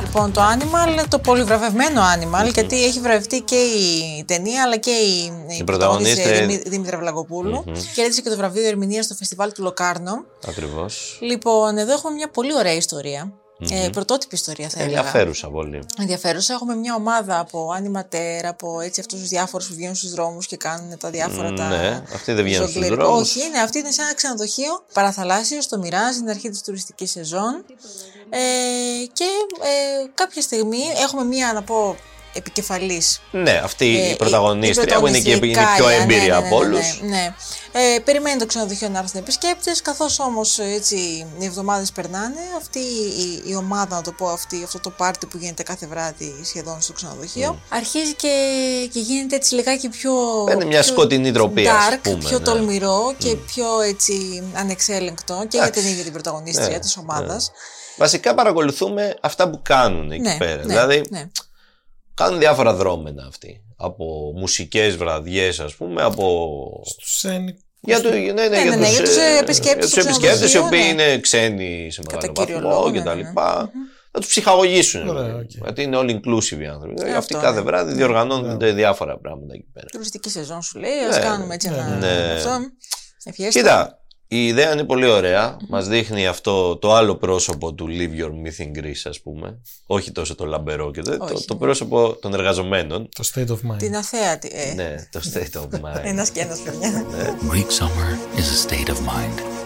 Λοιπόν, το Animal είναι το πολυβραβευμένο Animal, γιατί έχει βραβευτεί και η ταινία αλλά και η, η, πρωταγωνίστρια. Δημη- Δήμητρα Βλαγοπούλου. Κέρδισε και το βραβείο ερμηνεία στο φεστιβάλ του Λοκάρνο. Ακριβώς. Λοιπόν, εδώ έχουμε μια πολύ ωραία ιστορία. Ε, πρωτότυπη ιστορία θα έλεγα. Ενδιαφέρουσα πολύ. Ενδιαφέρουσα. Έχουμε μια ομάδα από animateur, από έτσι αυτούς τους διάφορους που βγαίνουν στους δρόμους και κάνουν τα διάφορα τα... Ναι, αυτοί δεν βγαίνουν στους ζογκλερ- δρόμους. Όχι, είναι αυτή είναι σε ένα ξενοδοχείο παραθαλάσσιος στο Μοιράζ, είναι αρχή της τουριστικής σεζόν. Ε, και ε, κάποια στιγμή έχουμε μια, να πω, επικεφαλής Ναι, αυτή ε, η πρωταγωνίστρια που είναι και πρωταγωνίστρια, είναι η πιο Κάλια, έμπειρη ναι, ναι, από ναι, ναι, όλους. Ναι, ναι. Ε, περιμένει το ξενοδοχείο να έρθουν επισκέπτες. Καθώς όμως οι εβδομάδες περνάνε, αυτή η, η ομάδα, να το πω αυτή, αυτό το πάρτι που γίνεται κάθε βράδυ σχεδόν στο ξενοδοχείο, αρχίζει και, και γίνεται έτσι λιγάκι πιο. Παίρνει μια πιο σκοτεινή τροπή, ας dark, πούμε, πιο ναι. τολμηρό και πιο έτσι ανεξέλεγκτο και για την ίδια την πρωταγωνίστρια Ναι, της ομάδας. Βασικά παρακολουθούμε αυτά που κάνουν εκεί Ναι, πέρα. ναι, δηλαδή ναι. κάνουν διάφορα δρόμενα αυτοί. Από μουσικές βραδιές ας πούμε, από... Σεν. Για, το, ναι, ναι, ναι, για ναι, τους, για τους, ε, ε, επισκέπτες για στο τους επισκέπτες οι ξενοδοχείο, οποίοι ναι. είναι ξένοι σε μεγάλο Κατά κύριο βαθμό λόγο, και ναι, τα ναι, λοιπά. Να τους ψυχαγωγήσουν. Ωραία, δηλαδή. οκ. Γιατί είναι all inclusive οι άνθρωποι. Ε, Αυτοί αυτό, κάθε ναι. βράδυ διοργανώνονται διάφορα πράγματα εκεί πέρα. Τουριστική σεζόν σου λέει, ας Ναι, κάνουμε έτσι ένα. ναι. Αυτό. Ευχαριστώ. Κοίτα, η ιδέα είναι πολύ ωραία. Μας δείχνει αυτό το άλλο πρόσωπο του Live Your Myth in Greece, ας πούμε. Όχι τόσο το λαμπερό και το, το, Όχι. το πρόσωπο των εργαζομένων. Το state of mind. Την αθέατη. Ε, Ναι, το state of mind. Ένας και ένας παιδιά. Greek summer is a state of mind.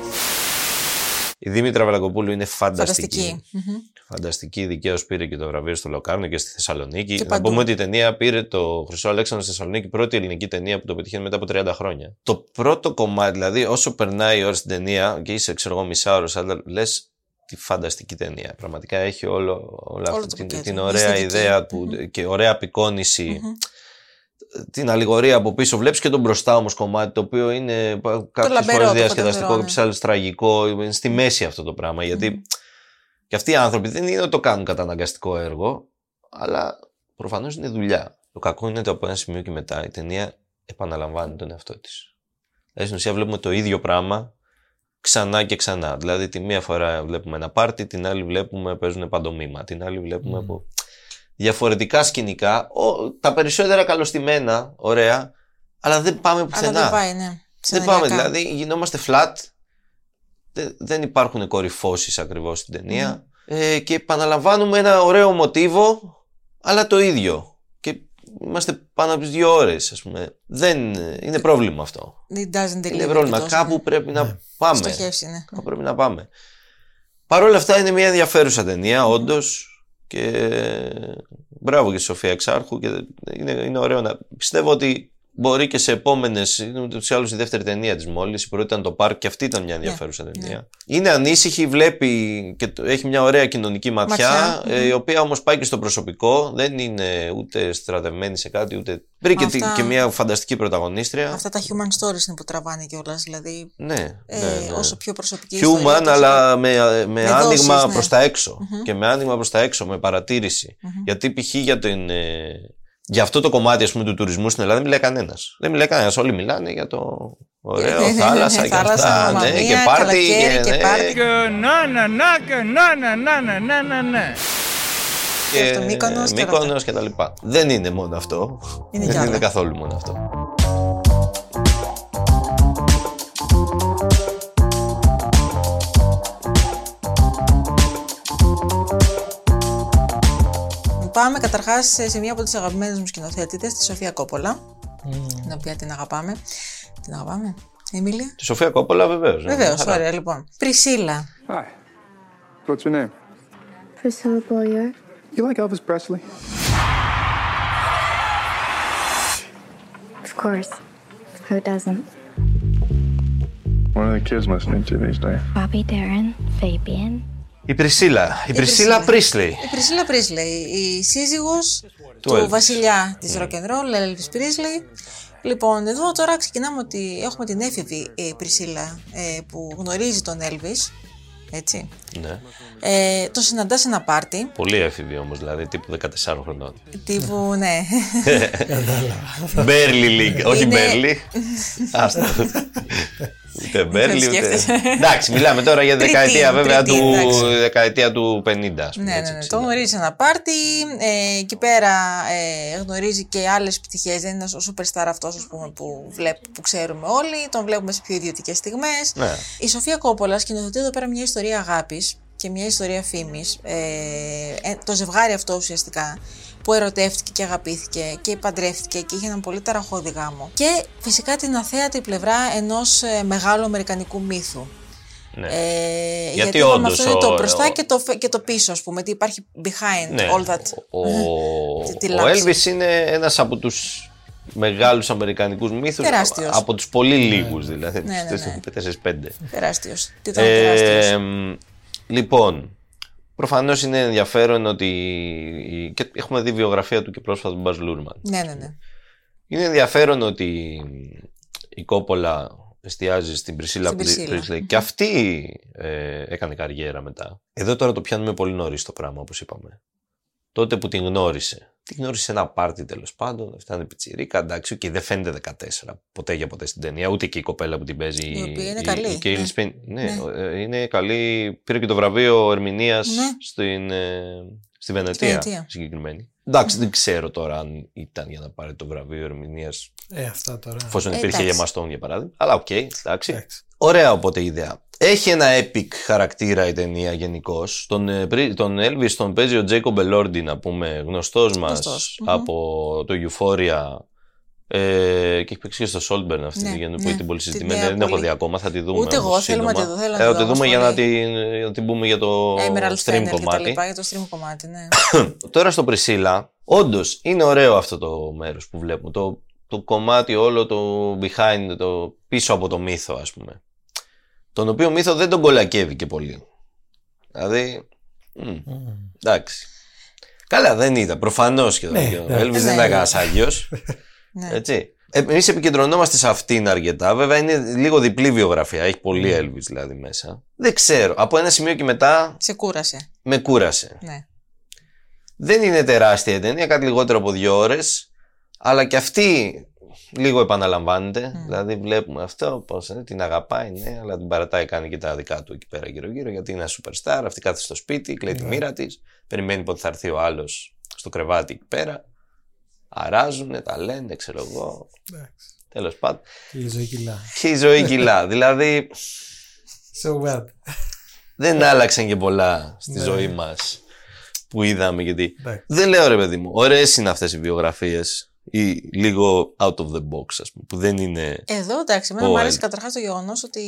Η Δήμητρα Βελακοπούλου είναι φανταστική. Φανταστική. Μμμ. Φανταστική, δικαίως πήρε και το βραβείο στο Λοκάρνο και στη Θεσσαλονίκη. Και Να παντού. πούμε ότι η ταινία πήρε το Χρυσό Αλέξανδρο στη Θεσσαλονίκη, πρώτη ελληνική ταινία που το πετυχαίνει μετά από 30 χρόνια. Το πρώτο κομμάτι, δηλαδή, όσο περνάει η ώρα στην ταινία και είσαι, ξέρω εγώ, μισάωρο, αλλά λες τη φανταστική ταινία. Πραγματικά έχει όλο, όλα Όλο αυτή το την, πακέτο. την Η ωραία αισθητική. ιδέα του και ωραία απεικόνιση. Την αλληγορία από πίσω. Βλέπεις και τον μπροστά όμως κομμάτι, το οποίο είναι κάποιε λαμπερό, φορέ το διασκεδαστικό, φανταζερό, ναι. κάποιε άλλε τραγικό. Είναι στη μέση αυτό το πράγμα. Γιατί και αυτοί οι άνθρωποι δεν είναι ότι το κάνουν κατά αναγκαστικό έργο, αλλά προφανώς είναι δουλειά. Το κακό είναι ότι από ένα σημείο και μετά η ταινία επαναλαμβάνει τον εαυτό της. Δηλαδή στην ουσία βλέπουμε το ίδιο πράγμα ξανά και ξανά. Δηλαδή τη μία φορά βλέπουμε ένα πάρτι, την άλλη βλέπουμε παίζουν παντομήμα, την άλλη βλέπουμε από διαφορετικά σκηνικά, ο, τα περισσότερα καλωστημένα, ωραία, αλλά δεν πάμε Αλλά πουθενά. δεν πάει, ναι. Δεν Σεναριακά. πάμε, δηλαδή γινόμαστε flat. Δεν, δεν υπάρχουν κορυφώσεις ακριβώς στην ταινία. Ε, και επαναλαμβάνουμε ένα ωραίο μοτίβο, αλλά το ίδιο. Και είμαστε πάνω από τις δύο ώρες, ας πούμε. Δεν, είναι πρόβλημα αυτό. It doesn't Είναι deliver πρόβλημα. και τόσο, Κάπου ναι. πρέπει να πάμε. Στοχεύσει, ναι. Κάπου πρέπει να πάμε. Παρ' όλα αυτά είναι μια ενδιαφέρουσα ταινία, όντως. Και μπράβο και στη Σοφία Εξάρχου. Και είναι, είναι ωραίο να. Πιστεύω ότι μπορεί και σε επόμενες. Είναι ούτως ή άλλως η δεύτερη ταινία της μόλις. Η πρώτη ήταν το Πάρκ και αυτή ήταν μια ενδιαφέρουσα ταινία. Είναι ανήσυχη, βλέπει και το- έχει μια ωραία κοινωνική ματιά, Ματιά, ε, η οποία όμως πάει και στο προσωπικό. Δεν είναι ούτε στρατευμένη σε κάτι, ούτε. Βρήκε τη- Αυτά- και μια φανταστική πρωταγωνίστρια. Αυτά τα human stories είναι που τραβάνε κιόλας. Δηλαδή, Ναι, ε, ναι, ναι. όσο πιο προσωπική ιστορία, Human, τόσο- αλλά με, με, άνοιγμα δόσεις, ναι. προς τα έξω. Και με άνοιγμα προς τα έξω, με παρατήρηση. Γιατί π.χ. για, την, ε, για αυτό το κομμάτι ας πούμε, του τουρισμού στην Ελλάδα δεν μιλάει κανένας. Δεν μιλάει κανένας. Όλοι μιλάνε για το ωραίο, Ναι, ναι, ναι, θάλασσα ναι, και θάλασσα, αυτά. Μαμμα ναι, Μία, και πάρτι. καλοκαίρι και ναι, πάρτι. Να, να, να, και να, να, να, να, να, να, να. Και το Μύκονος και όλα αυτά. Μύκονος και τα λοιπά. Δεν είναι μόνο αυτό. Είναι κι δεν άλλα. είναι καθόλου μόνο αυτό. Πάμε καταρχάς σε μια από τι αγαπημένε μου σκηνοθέτητες, τη Σοφία Κόπολα. Την οποία την αγαπάμε. Την αγαπάμε. Εμίλια. Τη Σοφία Κόπολα βεβαίως. ναι, Βεβαίως, χαρά. ωραία λοιπόν. Πρισίλα. Hi. What's your name? Priscilla Boyer. You like Elvis Presley? Of course. Who doesn't? What are the kids listening to these days? Bobby Darin, Fabian. Η Πρισίλα. Η Πρισίλα Πρίσλι. Η Πρισίλα Πρίσλεϊ, η σύζυγος Του του, Elvis. βασιλιά της rock and roll, Elvis Presley. Λοιπόν, εδώ τώρα ξεκινάμε ότι έχουμε την έφηβη ε, Πρισίλα ε, που γνωρίζει τον Elvis, έτσι. Ναι. Ε, το συναντά σε ένα πάρτι, Πολύ έφηβη όμως, δηλαδή τύπου 14 χρονών. τύπου, ναι, Μπέρλι Λίγκ, όχι Είναι- Μπέρλι. Άστα. Ούτε Μπέρλι, ούτε. σκέφτεσαι. Εντάξει, μιλάμε τώρα για Τρίτη, δεκαετία βέβαια τρίτη, του, εντάξει. δεκαετία του 50. ας πούμε, ναι, έτσι, ναι, ναι. 60. Το γνωρίζει σε ένα πάρτι. Ε, εκεί πέρα ε, γνωρίζει και άλλες πτυχές. Δεν είναι ο superstar αυτός που, βλέπ, που ξέρουμε όλοι. Τον βλέπουμε σε πιο ιδιωτικές στιγμές. Ναι. Η Σοφία Κόπολας σκηνοθετεί εδώ πέρα μια ιστορία αγάπης και μια ιστορία φήμης. Ε, ε, το ζευγάρι αυτό ουσιαστικά που ερωτεύτηκε και αγαπήθηκε και παντρεύτηκε και είχε έναν πολύ ταραχώδη γάμο. Και φυσικά την αθέατη πλευρά ενός μεγάλου αμερικανικού μύθου. Ναι. Ε, Γιατί είπαμε όντως αυτό είναι το ο- μπροστά ο- και το, φε- και το πίσω, ας πούμε. Τι υπάρχει behind Ναι. all that. Ο, Τη- τη ο λάμψη. Elvis είναι ένας από τους μεγάλους αμερικανικούς μύθους. Τεράστιος. Από τους πολύ λίγους δηλαδή. Ναι, ναι, ναι. Τους 4-5. Τεράστιος. Τι ήταν τεράστιος. Ε, λοιπόν, προφανώς είναι ενδιαφέρον ότι. Και έχουμε δει βιογραφία του και πρόσφατα του Μπαζ Λούρμαν. Ναι, ναι, ναι. Είναι ενδιαφέρον ότι η Κόπολα εστιάζει στην Πρισίλα Στην Πρισίλα. Πρίσλεϊ και αυτή ε, έκανε καριέρα μετά. Εδώ τώρα το πιάνουμε πολύ νωρίς το πράγμα, όπως είπαμε. Τότε που την γνώρισε. Την γνώρισε σε ένα πάρτι τέλος πάντων. Αυτά είναι πιτσιρίκα, εντάξει, και δεν φαίνεται 14 ποτέ για ποτέ στην ταινία. Ούτε και η κοπέλα που την παίζει. Η οποία είναι καλή, Η Κέιλι ναι. Σπέινι. Ναι, Ναι. ε, είναι καλή. Πήρε και το βραβείο ερμηνείας Ναι. στην, ε, στη Βενετία, Βενετία. συγκεκριμένη. Εντάξει, δεν ξέρω τώρα αν ήταν για να πάρει το βραβείο ερμηνείας Ε, αυτά τώρα. εφόσον Ε, υπήρχε εντάξει. Emma Stone για παράδειγμα. Αλλά οκ, εντάξει. Εντάξει. Ωραία οπότε η ιδέα. Έχει ένα epic χαρακτήρα η ταινία γενικώς. Τον, ε, πρι- τον Elvis τον παίζει ο Jacob Elordi, να πούμε, γνωστός μας Γνωστός. Μμμ. από το Euphoria. Ε, και έχει παίξει και στο Saltburn αυτή Ναι, τη γενική ναι. που είναι πολύ Την συζητημένη. νέα Δεν την έχω πολύ. δει ακόμα, θα τη δούμε. Ούτε εγώ, όμως θέλουμε να σύντομα. τη δω, θέλω να Ε, τη θα τη δω, δούμε όμως για να πολύ. την, για να την πούμε για το Emerald stream Fennel και τα κομμάτι. λοιπά για το stream κομμάτι, ναι. Τώρα στο Πρισίλα, όντως είναι ωραίο αυτό το μέρος που βλέπουμε. Το, το κομμάτι όλο το behind, το πίσω από το μύθο, ας πούμε. Τον οποίο μύθο δεν τον κολακεύει και πολύ. Δηλαδή. μ, εντάξει. Καλά, δεν ήταν. Προφανώς και, Ναι, και ο ναι. Elvis δεν Ναι, ήταν ναι. κανένα Άγιος. ναι. Έτσι. Εμείς επικεντρωνόμαστε σε αυτήν αρκετά. Βέβαια είναι λίγο διπλή βιογραφία. Έχει πολύ Elvis δηλαδή μέσα. Δεν ξέρω. Από ένα σημείο και μετά Σε κούρασε. με κούρασε. Ναι. Δεν είναι τεράστια η ταινία, κάτι λιγότερο από δύο ώρες. Αλλά και αυτή λίγο επαναλαμβάνεται. Δηλαδή βλέπουμε αυτό, πώς την αγαπάει, ναι, αλλά την παρατάει, κάνει και τα δικά του εκεί πέρα γύρω-γύρω, γιατί είναι ένα superstar. Αυτή κάθεται στο σπίτι, κλαίει τη μοίρα της, περιμένει πότε θα έρθει ο άλλος στο κρεβάτι εκεί πέρα. Αράζουνε, τα λένε, ξέρω εγώ. Εντάξει. Τέλος πάντων. Και η ζωή κιλά. Και η ζωή κιλά. δηλαδή So what? δεν άλλαξαν και πολλά στη Ναι. ζωή μας που είδαμε. Γιατί Εντάξει. δεν λέω ρε παιδί μου, ωραίες είναι αυτές οι βιογραφίες ή λίγο out of the box, ας πούμε, που δεν είναι. Εδώ εντάξει, εμένα Ο μου άρεσε Elvis. καταρχάς το γεγονός ότι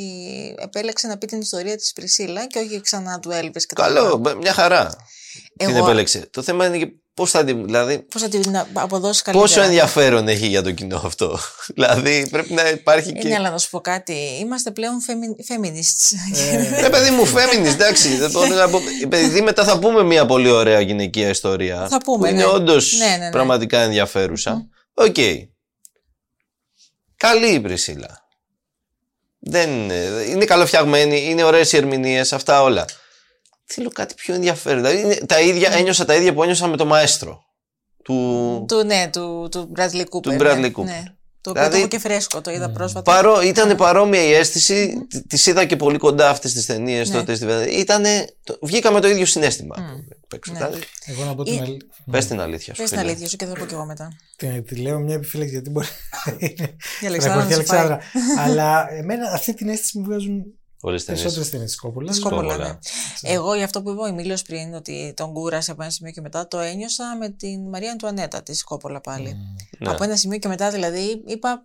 επέλεξε να πει την ιστορία της Πρισίλα και όχι ξανά του Elvis. και τα Καλό, λοιπά. μπε- μια χαρά. Την Εγώ- επέλεξε. Το θέμα είναι και Πώς θα την. Δηλαδή, Πώς θα την αποδώσει καλύτερα. πόσο ενδιαφέρον έχει για το κοινό αυτό. δηλαδή, πρέπει να υπάρχει Ε, και. ναι, αλλά να σου πω κάτι. Είμαστε πλέον femi- feminists. Ε, παιδί μου, feminist, εντάξει. δεν μπορώ να πω- Επειδή μετά θα πούμε μια πολύ ωραία γυναικεία ιστορία. Θα πούμε, Που είναι ναι. όντως Ναι, ναι, ναι. πραγματικά ενδιαφέρουσα. Οκ. Καλή η Πρισίλα. Δεν είναι, είναι καλοφτιαγμένη, είναι ωραίες οι ερμηνείες, αυτά όλα. Θέλω κάτι πιο ενδιαφέρον. Δηλαδή, είναι τα ίδια, ένιωσα τα ίδια που ένιωσα με το μαέστρο. Του, του, ναι, του, του Bradley Cooper. Του Bradley ναι, Cooper. Ναι. Το οποίο Δηλαδή- το έχω και φρέσκο, το είδα πρόσφατα. Παρό, ήταν παρόμοια η αίσθηση. Τη είδα και πολύ κοντά αυτές τις ταινίες Ναι. τότε. Στη... Ήτανε, το, βγήκαμε το ίδιο συνέστημα. απ' έξω. Ναι. Δηλαδή, Εγώ να πω την Ή- αλήθεια. Πες την αλήθεια σου. Πες την φίλε. αλήθεια σου και θα πω και εγώ μετά. Τη, τη λέω μια επιφύλαξη γιατί μπορεί να είναι. Η Αλεξάνδρα να ακολουθεί να η σε πάει. Αλεξάνδρα. Αλλά εμένα αυτή την αίσθηση μου βγάζουν Όλες τις ταινίες. περισσότερε ταινίε τη Κόπολα. Της Κόπολα, Κόπολα. ναι. Εγώ για αυτό που είπε ο Εμίλιος πριν, ότι τον κούρασε από ένα σημείο και μετά, το ένιωσα με την Μαρία Αντουανέτα της Κόπολα πάλι. Ναι. Από ένα σημείο και μετά, δηλαδή, είπα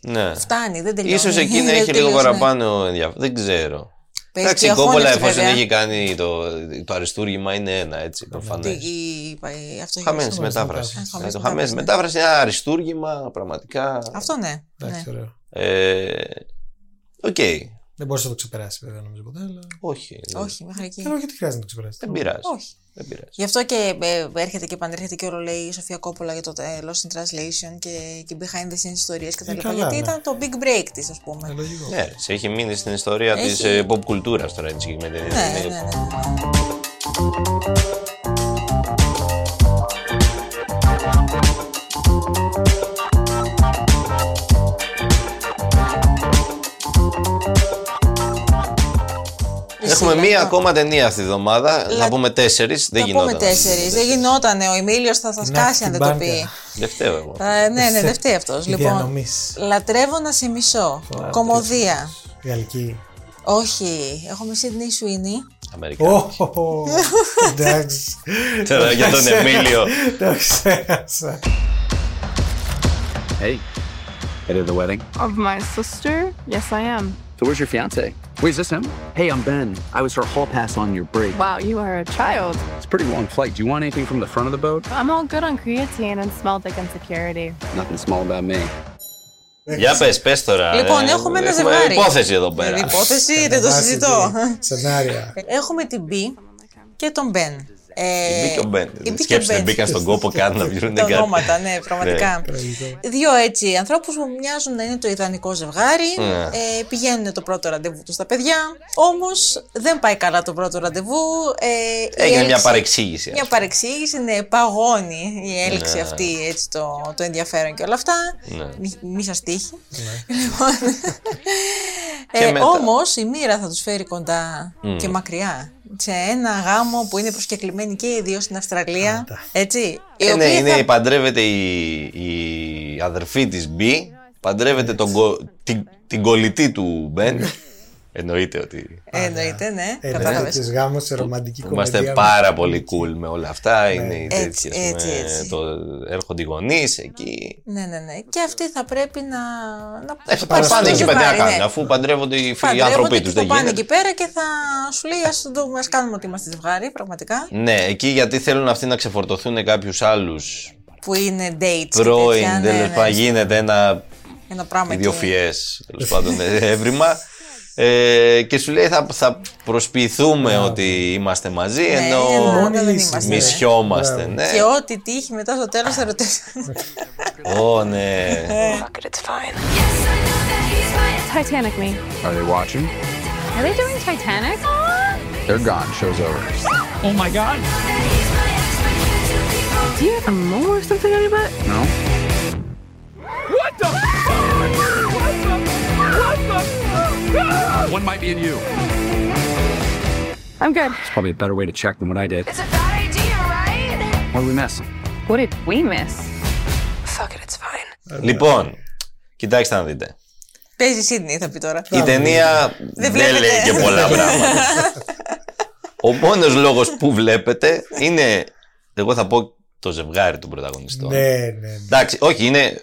Ναι. φτάνει, δεν τελειώνει. Ίσως εκεί να Δεν έχει λίγο τελείωσε, ναι. παραπάνω ενδιαφέρον. Δεν ξέρω. Παίζει Εντάξει, και η Κόπολα αγώνες, εφόσον βέβαια. έχει κάνει το, το αριστούργημα είναι ένα έτσι προφανώ. Τι- η- η- αυτό έχει Χαμένης γράψει. μετάφρασης. Α, Ε, χαμένη Το χαμένης μετάφρασης, ναι. μετάφρασης είναι ένα αριστούργημα πραγματικά. Αυτό ναι. Εντάξει, ναι. ωραίο. Ε, Οκ. Δεν μπορούσε να το ξεπεράσει βέβαια νομίζω ποτέ. Αλλά... Όχι. Όχι, μέχρι εκεί. Καλά, γιατί χρειάζεται να το ξεπεράσει. Δεν πειράζει. Όχι. Δεν πειράζει. Γι' αυτό και ε, έρχεται και επανέρχεται και όλο λέει η Σοφία Κόπολα για το ε, Lost in Translation και, και behind the scenes ιστορίες κτλ. Ε, καλά, γιατί ναι. ήταν το big break της ας πούμε. Ε, λογικό. Ναι, σε έχει μείνει στην ιστορία Έχει. της ε, pop κουλτούρας τώρα έτσι με την Ναι, είναι- ναι, ναι, ναι. Έχουμε μία Λα- ακόμα ταινία αυτή τη εβδομάδα. Λα- Να πούμε τέσσερις. Δεν Θα γινόταν. πούμε τέσσερις. Δεν γινότανε. Ο Εμίλιος θα σας Την σκάσει αν δεν το Άκτη πει. Μπάνκα. Δεν φταίω εγώ. Θα- ναι, ναι, δεν φταίει αυτός. Η Λοιπόν, διανομής. λατρεύω να σε μισώ. Κομμωδία. Γαλλική. Όχι, έχουμε Σίδνεϊ Σουίνι. Αμερικάνικη. Ω, Εντάξει. Τώρα για τον Εμίλιο. Το ξέχασα. Hey, head of the wedding. Of my sister? Yes, I am. So where's your fiance? Wait, is this him? Hey, I'm Ben. I was her hall pass on your break. Wow, you are a child. It's a pretty long flight. Do you want anything from the front of the boat? I'm all good on creatine and smell dick insecurity. Nothing small about me. Για πες, πες τώρα. Λοιπόν, ε, έχουμε ένα ζευγάρι. υπόθεση εδώ πέρα. Ε, Υπόθεση, δεν το συζητώ. Σενάρια. Έχουμε την Μπι και τον Μπεν. Ε, Η Μπι και ο Μπεν. η Μπι και ο Σκέψτε, Μπεν. μπήκαν στον κόπο καν να βγουν Τα κάτι. ονόματα, ναι, πραγματικά. Τραγικό. Δύο έτσι ανθρώπους που μοιάζουν να είναι το ιδανικό ζευγάρι. Ναι. Ε, πηγαίνουν το πρώτο ραντεβού τους στα παιδιά. Όμως δεν πάει καλά το πρώτο ραντεβού. Ε, η Έγινε μια έλξη- παρεξήγηση. Μια παρεξήγηση, ναι, παγώνει η έλξη Ναι. αυτή, έτσι το, το ενδιαφέρον και όλα αυτά. Ναι. Μη, μη σας τύχει. Λοιπόν, Και ε, μετά. όμως η μοίρα θα τους φέρει κοντά και μακριά. Σε ένα γάμο που είναι προσκεκλημένοι και οι δύο στην Αυστραλία. Έτσι. οι Ε, ναι, οποίοι είναι, θα- παντρεύεται η, η αδερφή της Μπι, παντρεύεται τον, κο- την, την κολλητή του Μπεν. Εννοείται ότι Ε, Εννοείται, ναι. Ε, Κατάλαβες. τη γάμο σε ρομαντική κομμάτια. είμαστε πάρα πολύ cool με όλα αυτά. Είναι οι Έτσι, τέτοιες, έτσι, με έτσι. Το, έρχονται οι γονείς εκεί. Ναι, ναι, ναι. Και αυτοί θα πρέπει να. να Ε, θα πάρουν πάνε το εκεί πέντε να ζευγάρι, κάνουν, ναι. αφού παντρεύονται οι, φίλοι, οι Παντρεύονται άνθρωποι και τους. θα Δεν πάνε γίνεται. εκεί πέρα και θα σου λέει ας, το, ας κάνουμε ότι είμαστε ζευγάρι, πραγματικά. Ναι, εκεί γιατί θέλουν αυτοί να ξεφορτωθούν κάποιους άλλους Που είναι dates και πρώην, τέτοια. Ναι, τέλος ναι, πάντων, γίνεται ένα Ένα πράγμα εκεί. ιδιοφιές τέλος πάντων έβριμα ε, και σου λέει θα προσπιθούμε ότι είμαστε μαζί ναι, ενώ ναι, ναι, μισιόμαστε, ναι. και ό,τι τύχει μετά στο τέλος θα ρωτέκα. ω ναι. One might be in you. I'm good. It's probably a better way to check than what I did. It's a bad idea, right? What did we miss? What did we miss? Fuck it, it's fine. λοιπόν κοιτάξτε να δείτε Παίζει η Σίδνey θα πει τώρα. η ταινία δεν, βλέπετε. λέει και πολλά πράγματα ο μόνος λόγος που βλέπετε είναι εγώ θα πω το ζευγάρι των πρωταγωνιστών Ναι, ναι. ναι. Εντάξει, όχι, είναι.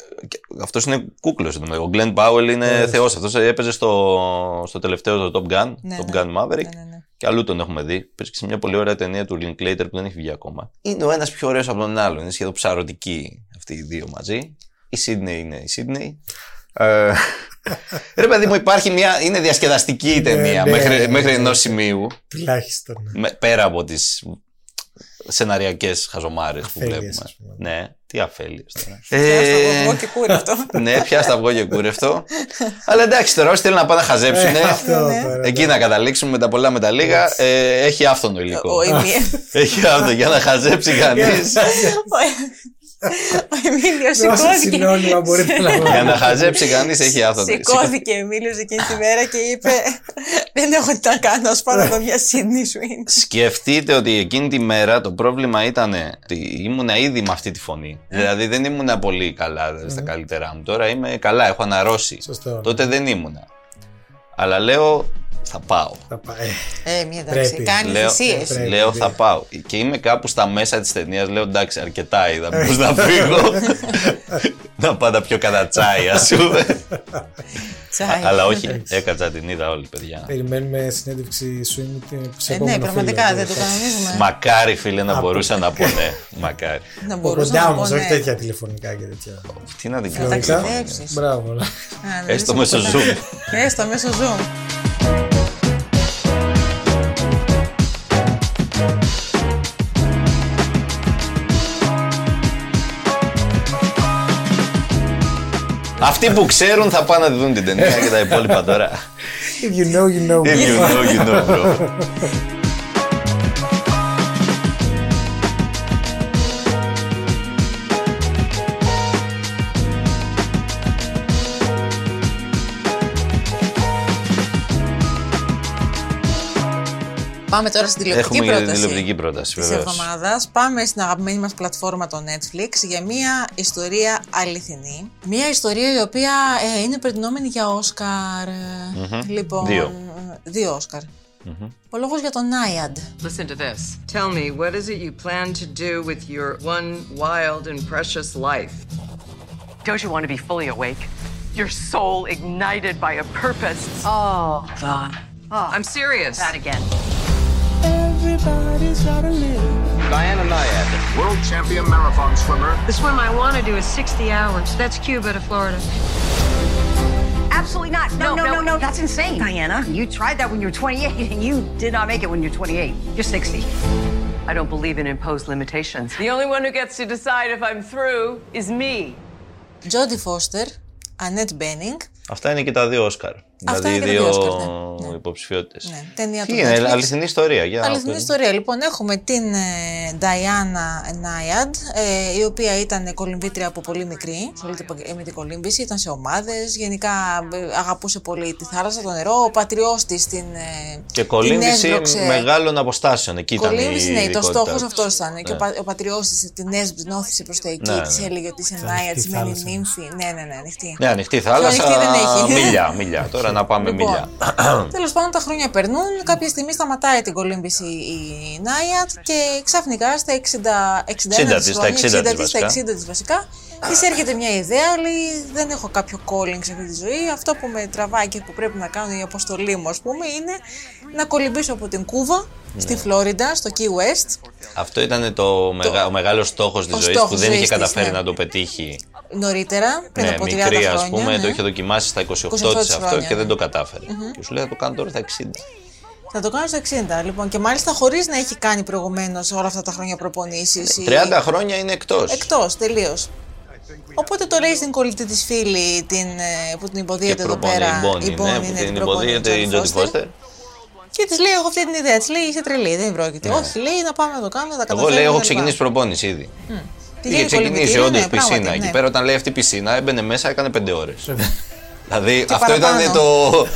Αυτός είναι κούκλος. Ο Glenn Powell είναι θεός. Αυτός έπαιζε στο, στο τελευταίο το Top Gun, Ναι, Top ναι. Gun Maverick. Ναι, ναι, ναι. Και αλλού τον έχουμε δει. Παίζει και σε μια πολύ ωραία ταινία του Linklater που δεν έχει βγει ακόμα. Είναι ο ένας πιο ωραίος από τον άλλον. Είναι σχεδόν ψαρωτικοί αυτοί οι δύο μαζί. Η Σίδνεϊ είναι η Σίδνεϊ. Ε, ρε παιδί μου, υπάρχει μια. Είναι διασκεδαστική η ταινία ναι, μέχρι, ναι, μέχρι ναι. ενός σημείου. Τουλάχιστον. ναι. Με- πέρα από τις σεναριακές χαζομάρες που Αφέλειες, βλέπουμε. ας πούμε. Ναι, τι αφέλειες τώρα. Πιάσ' το Ε, αυγό και κούρευτο. ναι, πιάστα αυγό και κούρευτο. Αλλά εντάξει, τώρα όσοι θέλουν να πάνε να χαζέψουν. Ε, αυτό Ναι. τώρα. Εκεί να καταλήξουμε με τα πολλά με τα λίγα. Ε, έχει άφθονο υλικό. Ο Εμί- έχει άφθονο για να χαζέψει κανείς. Ο Εμίλιος Δώσε σηκώθηκε. συνώνυμα μπορείτε να για βάλετε. να χαζέψει κανείς έχει άφθονο. Σηκώθηκε ο Εμίλιος εκείνη τη μέρα και είπε Δεν έχω τι να κάνω, ας πάω να δω μια Sydney Swing. Σκεφτείτε ότι εκείνη τη μέρα το πρόβλημα ήταν ότι ήμουνα ήδη με αυτή τη φωνή. Δηλαδή δεν ήμουνα πολύ καλά δηλαδή, στα καλύτερά μου. Τώρα είμαι καλά, έχω αναρρώσει. Σωστό. Τότε δεν ήμουνα. Αλλά λέω θα πάω. Θα πάει. Ε, Ε, μια εντάξει, Πρέπει. κάνεις Λέω, θυσίες. Πρέπει. λέω θα πάω. Και είμαι κάπου στα μέσα της ταινίας. Λέω εντάξει, αρκετά είδα. Μήπως να φύγω. να πάω τα πιο κατά τσάι, ας πούμε. Τσάι. Αλλά όχι, έκατσα την είδα όλη, παιδιά. Περιμένουμε συνέντευξη σου σε Ε, επόμενο ναι, πραγματικά φίλο. δεν το κανονίζουμε. Μακάρι, φίλε, να μπορούσα να πω ναι. Μακάρι. Να Από μπορούσα κοντά να όμως, πω όχι ναι. τέτοια τηλεφωνικά και τέτοια. Τι να την Να κάνω. Τηλεφωνικά. ταξιδέψεις. Μπράβο. ναι. Α, να Έστω δεις μέσω από κοντά. Zoom. Έστω μέσω Zoom. Αυτοί που ξέρουν θα πάνε να δουν την ταινία και τα υπόλοιπα τώρα. If you know, you know. If you know, you know, bro. Πάμε τώρα στην τηλεοπτική Έχουμε για την πρόταση. τηλεοπτική πρόταση, Της βεβαίως. εβδομάδας πάμε στην αγαπημένη μας πλατφόρμα το Netflix για μια ιστορία αληθινή. Μια ιστορία η οποία ε, είναι προτινόμενη για Όσκαρ. Λοιπόν, Δύο. δύο Όσκαρ. Ο λόγος για τον Νάιαντ. Listen to this. Tell me, what is it you plan to do with your one wild and precious life? Don't you want to be fully awake? Your soul ignited by a purpose. Oh, God. I'm serious. That again. Everybody's gotta live. Diana Nyad, world champion marathon swimmer. The swim I want to do is 60 hours. That's Cuba to Florida. Absolutely not. No, no, no, no, That's insane. Diana, you tried that when you were 28 and you did not make it when you're 28. You're 60. I don't believe in imposed limitations. The only one who gets to decide if I'm through is me. Τζόντι Φώστερ, Ανέτ Μπένινγκ. Αυτά είναι και τα δύο Όσκαρ. Αυτά Δηλαδή οι είναι και τα δύο δύο Όσκαρ, ναι. υποψηφιότητες. Ναι, ταινία Τι του είναι, Netflix. αληθινή ιστορία. Για να Αληθινή πούμε. ιστορία. Λοιπόν, έχουμε την ε, Diana Νάιαντ, ε, η οποία ήταν κολυμβήτρια από πολύ μικρή. Ασχολείται πο- με την κολύμβηση, ήταν σε ομάδες. Γενικά ε, αγαπούσε πολύ τη θάλασσα, το νερό. Ο πατριός της την. ε, Και την κολύμβηση έσβρωξε. μεγάλων αποστάσεων. Εκεί ήταν η Κολύμβηση, ναι, το ειδικότητά στόχος της. αυτός ήταν. Και ο, Ναι. πα, ο πατριός της την έσβηνόθησε προς τα εκεί, Ναι, τη ναι. έλεγε ότι είσαι Σε Νάιαντ, ανοιχτή σημαίνει θάλασσα. νύμφη. Ναι, ναι, ναι, ανοιχτή. Ναι, ανοιχτή Πιο θάλασσα. ανοιχτή δεν έχει. Μιλιά, μιλιά. Τώρα να πάμε Λοιπόν, μιλιά. Τέλος πάντων, τα χρόνια περνούν. Κάποια στιγμή σταματάει την κολύμβηση η Νάιατ και ξαφνικά στα 60, 61 60 της της, στα χρόνια, 60 της 60 της, στα βασικά. 60 της βασικά, της έρχεται μια ιδέα, λέει δεν έχω κάποιο calling σε αυτή τη ζωή, αυτό που με τραβάει και που πρέπει να κάνω η αποστολή μου ας πούμε είναι να κολυμπήσω από την Κούβα στη Ναι. Φλόριντα, στο Key West, Αυτό ήταν το, μεγα, ο μεγάλος στόχος της ο ζωής στόχος που δεν είχε ζωής της, καταφέρει ναι. να το πετύχει. Νωρίτερα, πριν Ναι, από 30 μικρή χρόνια. α πούμε, ναι. το είχε δοκιμάσει στα 28 28 της αυτό χρόνια, και δεν ναι. το κατάφερε. Και σου λέει θα το κάνω τώρα στα 60. Θα το κάνω στο 60, λοιπόν, και μάλιστα χωρίς να έχει κάνει προηγουμένως όλα αυτά τα χρόνια προπονήσεις. ή- 30 χρόνια είναι εκτός. Εκτός, τελείως. Οπότε το λέει στην κολλητή της φίλη την, ε, που την Και υποδίεται εδώ προπονεί πέρα. η Bonnie, η ναι, Bonnie, που ναι, την προπονεί υποδίεται η Jodie Τζόντι Foster. Φώστερ. Και της λέει: Έχω αυτή την ιδέα. Της λέει: Είσαι τρελή, δεν πρόκειται. Όχι, λέει να πάμε να το κάνουμε, θα Εγώ καταφέρουμε. λέει: Έχω κτλ. ξεκινήσει προπόνηση ήδη. Τι Είχε λέει, ξεκινήσει κολυμπητήριο, όντως ναι, πισίνα. πράγματι, Εκεί ναι. πέρα, όταν λέει αυτή πισίνα, έμπαινε μέσα, έκανε 5 ώρες. δηλαδή Και αυτό ήταν παραπάνω. το,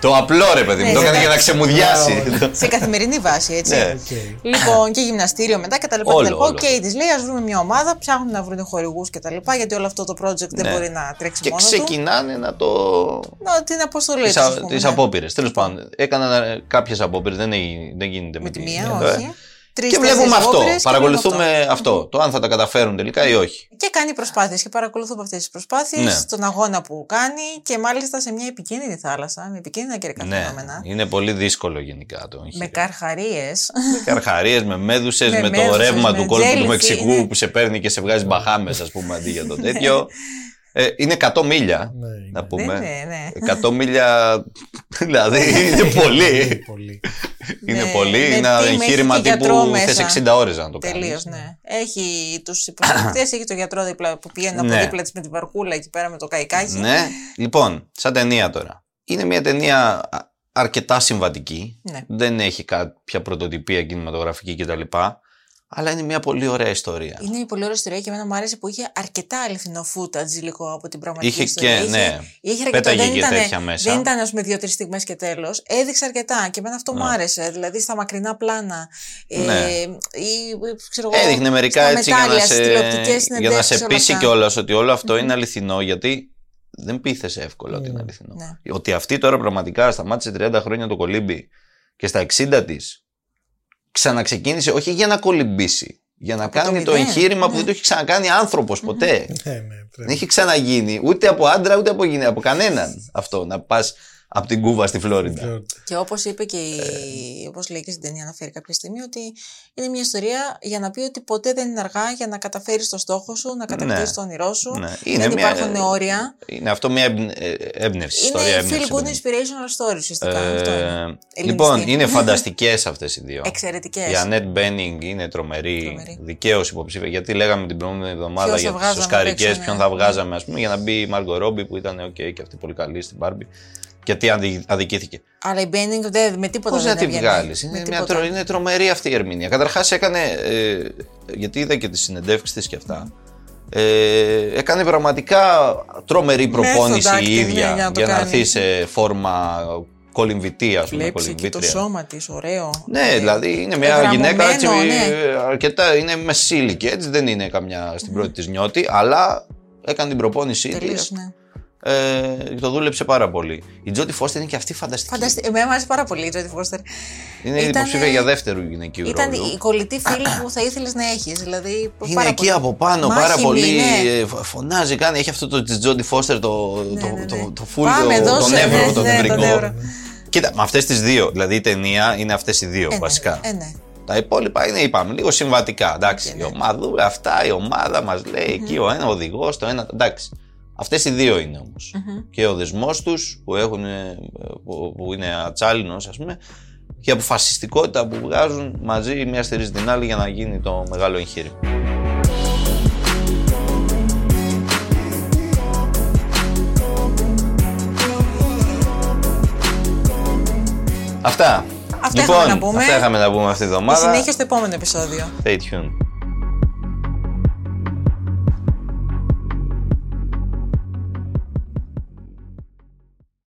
το απλό ρε παιδί μου. Ναι, Το έκανε εντάξει. για να ξεμουδιάσει. Σε καθημερινή βάση, έτσι. Ναι. Λοιπόν, και γυμναστήριο μετά και τα λοιπά. Όλο, και τα λοιπά. όλο. Οκ, της λέει: Ας βρούμε μια ομάδα, ψάχνουν να βρουν χορηγούς και τα λοιπά, γιατί όλο αυτό το project δεν Ναι. μπορεί να τρέξει Και μόνος του. ξεκινάνε να το. Να, την αποστολή Τις του. ας πούμε, ναι. απόπειρες. Τέλος πάντων, έκαναν κάποιες απόπειρες, δεν, εγι- δεν γίνεται με, τη τη μία, εδώ, ε. όχι. Τρεις Και βλέπουμε αυτό. Παρακολουθούμε αυτό. Το αν θα τα καταφέρουν τελικά ή όχι. Και κάνει προσπάθειες και παρακολουθούμε αυτές τις προσπάθειες, Ναι. τον αγώνα που κάνει και μάλιστα σε μια επικίνδυνη θάλασσα, με επικίνδυνα καιρικά Ναι, φαινόμενα. είναι πολύ δύσκολο γενικά το εγχείρημα. Με καρχαρίες. Καρχαρίες, με μέδουσες, Με με, το μέδουσες, ρεύμα με του κόλπου του jellyfish, Μεξικού είναι. που σε παίρνει και σε βγάζει μπαχάμες, ας πούμε, αντί για το τέτοιο. Ε, είναι 100 μίλια, να πούμε. Ναι, ναι, 100 μίλια, δηλαδή είναι πολύ. Είναι Ναι, πολύ. με Είναι ένα team, έχει εγχείρημα και γιατρό τύπου μέσα. θες 60 ώρες να το Τελείως, κάνεις. ναι. Έχει τους υποστηρικτέ, έχει το γιατρό δίπλα που πηγαίνει από Ναι. δίπλα της με την βαρκούλα εκεί πέρα με το καϊκάκι. Ναι. Λοιπόν, σαν ταινία τώρα. Είναι μια ταινία α- αρκετά συμβατική. Ναι. Δεν έχει κάποια πρωτοτυπία κινηματογραφική κτλ. Αλλά είναι μια πολύ ωραία ιστορία. Είναι η πολύ ωραία ιστορία και εμένα μου άρεσε που είχε αρκετά αληθινό footage λίγο από την πραγματική Είχε ιστορία. και, ναι, είχε αρκετό, πέταγε δεν και ήταν, τέτοια μέσα. Δεν ήταν, ας πούμε, δύο-τρεις στιγμές και τέλος. Έδειξε αρκετά και εμένα αυτό μου Ναι. άρεσε. Δηλαδή στα μακρινά πλάνα. Ναι. Ε, ή, ξέρω εγώ, Έδειχνε μερικά στα έτσι για να μετάλλια, στις σε, τηλεοπτικές για να σε συνεντεύξεις, όλα πείσει αυτά. κιόλας ότι όλο αυτό είναι αληθινό γιατί δεν πείθεσαι εύκολα ότι είναι αληθινό. Ναι. Ότι αυτή τώρα πραγματικά σταμάτησε 30 χρόνια το κολύμπι και στα 60 της ξαναξεκίνησε όχι για να κολυμπήσει, για να κάνει το, μηδέν, εγχείρημα που ναι. δεν το έχει ξανακάνει άνθρωπος ποτέ. Ναι, ναι, Δεν έχει ξαναγίνει ούτε από άντρα ούτε από γυναίκα, από κανέναν αυτό να πας από την Κούβα στη Φλόριντα. Και όπως είπε και η, όπως λέει και στην ταινία, αναφέρει κάποια στιγμή, ότι είναι μια ιστορία για να πει ότι ποτέ δεν είναι αργά για να καταφέρεις το στόχο σου, να κατακτήσεις Ναι. το όνειρό σου. Ναι. Δεν μια- υπάρχουν όρια. Είναι αυτό μια εμπν- ε, έμπνευση, ιστορία Είναι έμπνευση. feel good inspirational story ουσιαστικά. Ε, αυτό είναι. λοιπόν, Ελληνιστή. είναι φανταστικές αυτές οι δύο. Εξαιρετικές. Η Ανέτ Μπένινγκ είναι τρομερή. Δικαίως υποψήφια. Γιατί λέγαμε την προηγούμενη εβδομάδα Ποιος θα για τι βγάζαμε Οσκαρικές, απ' έξω, ποιον ναι. θα βγάζαμε, ας πούμε, για να μπει η Μάργκο Ρόμπι που ήταν OK και αυτή πολύ καλή στην Barbie. Γιατί αδι- αδικήθηκε. Αλλά η Μπένινγκ δεν, με τίποτα Πώς δεν να τη έβγαινε. βγάλεις, Με είναι, μια τίποτα. τρο- είναι τρομερή αυτή η ερμηνεία. Καταρχάς έκανε. Ε, γιατί είδα και τις συνεντεύξεις της και αυτά. Ε, έκανε πραγματικά τρομερή προπόνηση Μέθοδο η acting, ίδια ναι, για να το για να κάνει. έρθει σε φόρμα κολυμβητή, ας πούμε. Βλέπεις εκεί το κολυμβήτρια. σώμα της, ωραίο. Ναι, δηλαδή είναι μια γραμμωμένο, γυναίκα έτσι, ναι. ε, αρκετά, είναι μεσή ηλικία, έτσι δεν είναι καμιά στην πρώτη της νιώτη, αλλά έκανε την προπόνησή Τελείως, της, ναι. Ε, το δούλεψε πάρα πολύ. Η Τζότι Φώστερ είναι και αυτή φανταστική. Φανταστι... Εμένα μου άρεσε πάρα πολύ η Τζόντι Φώστερ. Είναι Ήταν- υποψήφια για δεύτερου γυναικείου Ήταν ρόλου. η κολλητή φίλη που θα ήθελες να έχεις. Δηλαδή, Είναι πάρα εκεί πολύ. από πάνω, Μάχημη, πάρα πολύ. ναι. ε, φ- Φωνάζει, κάνει. Έχει αυτό το της Τζόντι Φώστερ το, το, το, το full, Πάμε, το, δώσε, τον Εύρο, ναι, τον ναι, τον νευρικό. Εύρο. Κοίτα, με αυτές τις δύο. Δηλαδή η ταινία είναι αυτές οι δύο Ε, ναι, βασικά. Ε, ναι. Τα υπόλοιπα είναι, είπαμε, λίγο συμβατικά. Εντάξει, η ομαδούλα αυτά, η ομάδα μας λέει εκεί ο ένα οδηγός, το ένα. Εντάξει. Αυτές οι δύο είναι όμως. Και ο δεσμός τους που, έχουν, ε, που, που είναι ατσάλινος, ας πούμε, και η αποφασιστικότητα που βγάζουν μαζί η μία στηρίζει την άλλη για να γίνει το μεγάλο εγχείρημα. Αυτά. Αυτά λοιπόν, είχαμε να πούμε. αυτά είχαμε να πούμε αυτή τη Η εβδομάδα. συνέχεια στο επόμενο επεισόδιο. Stay tuned.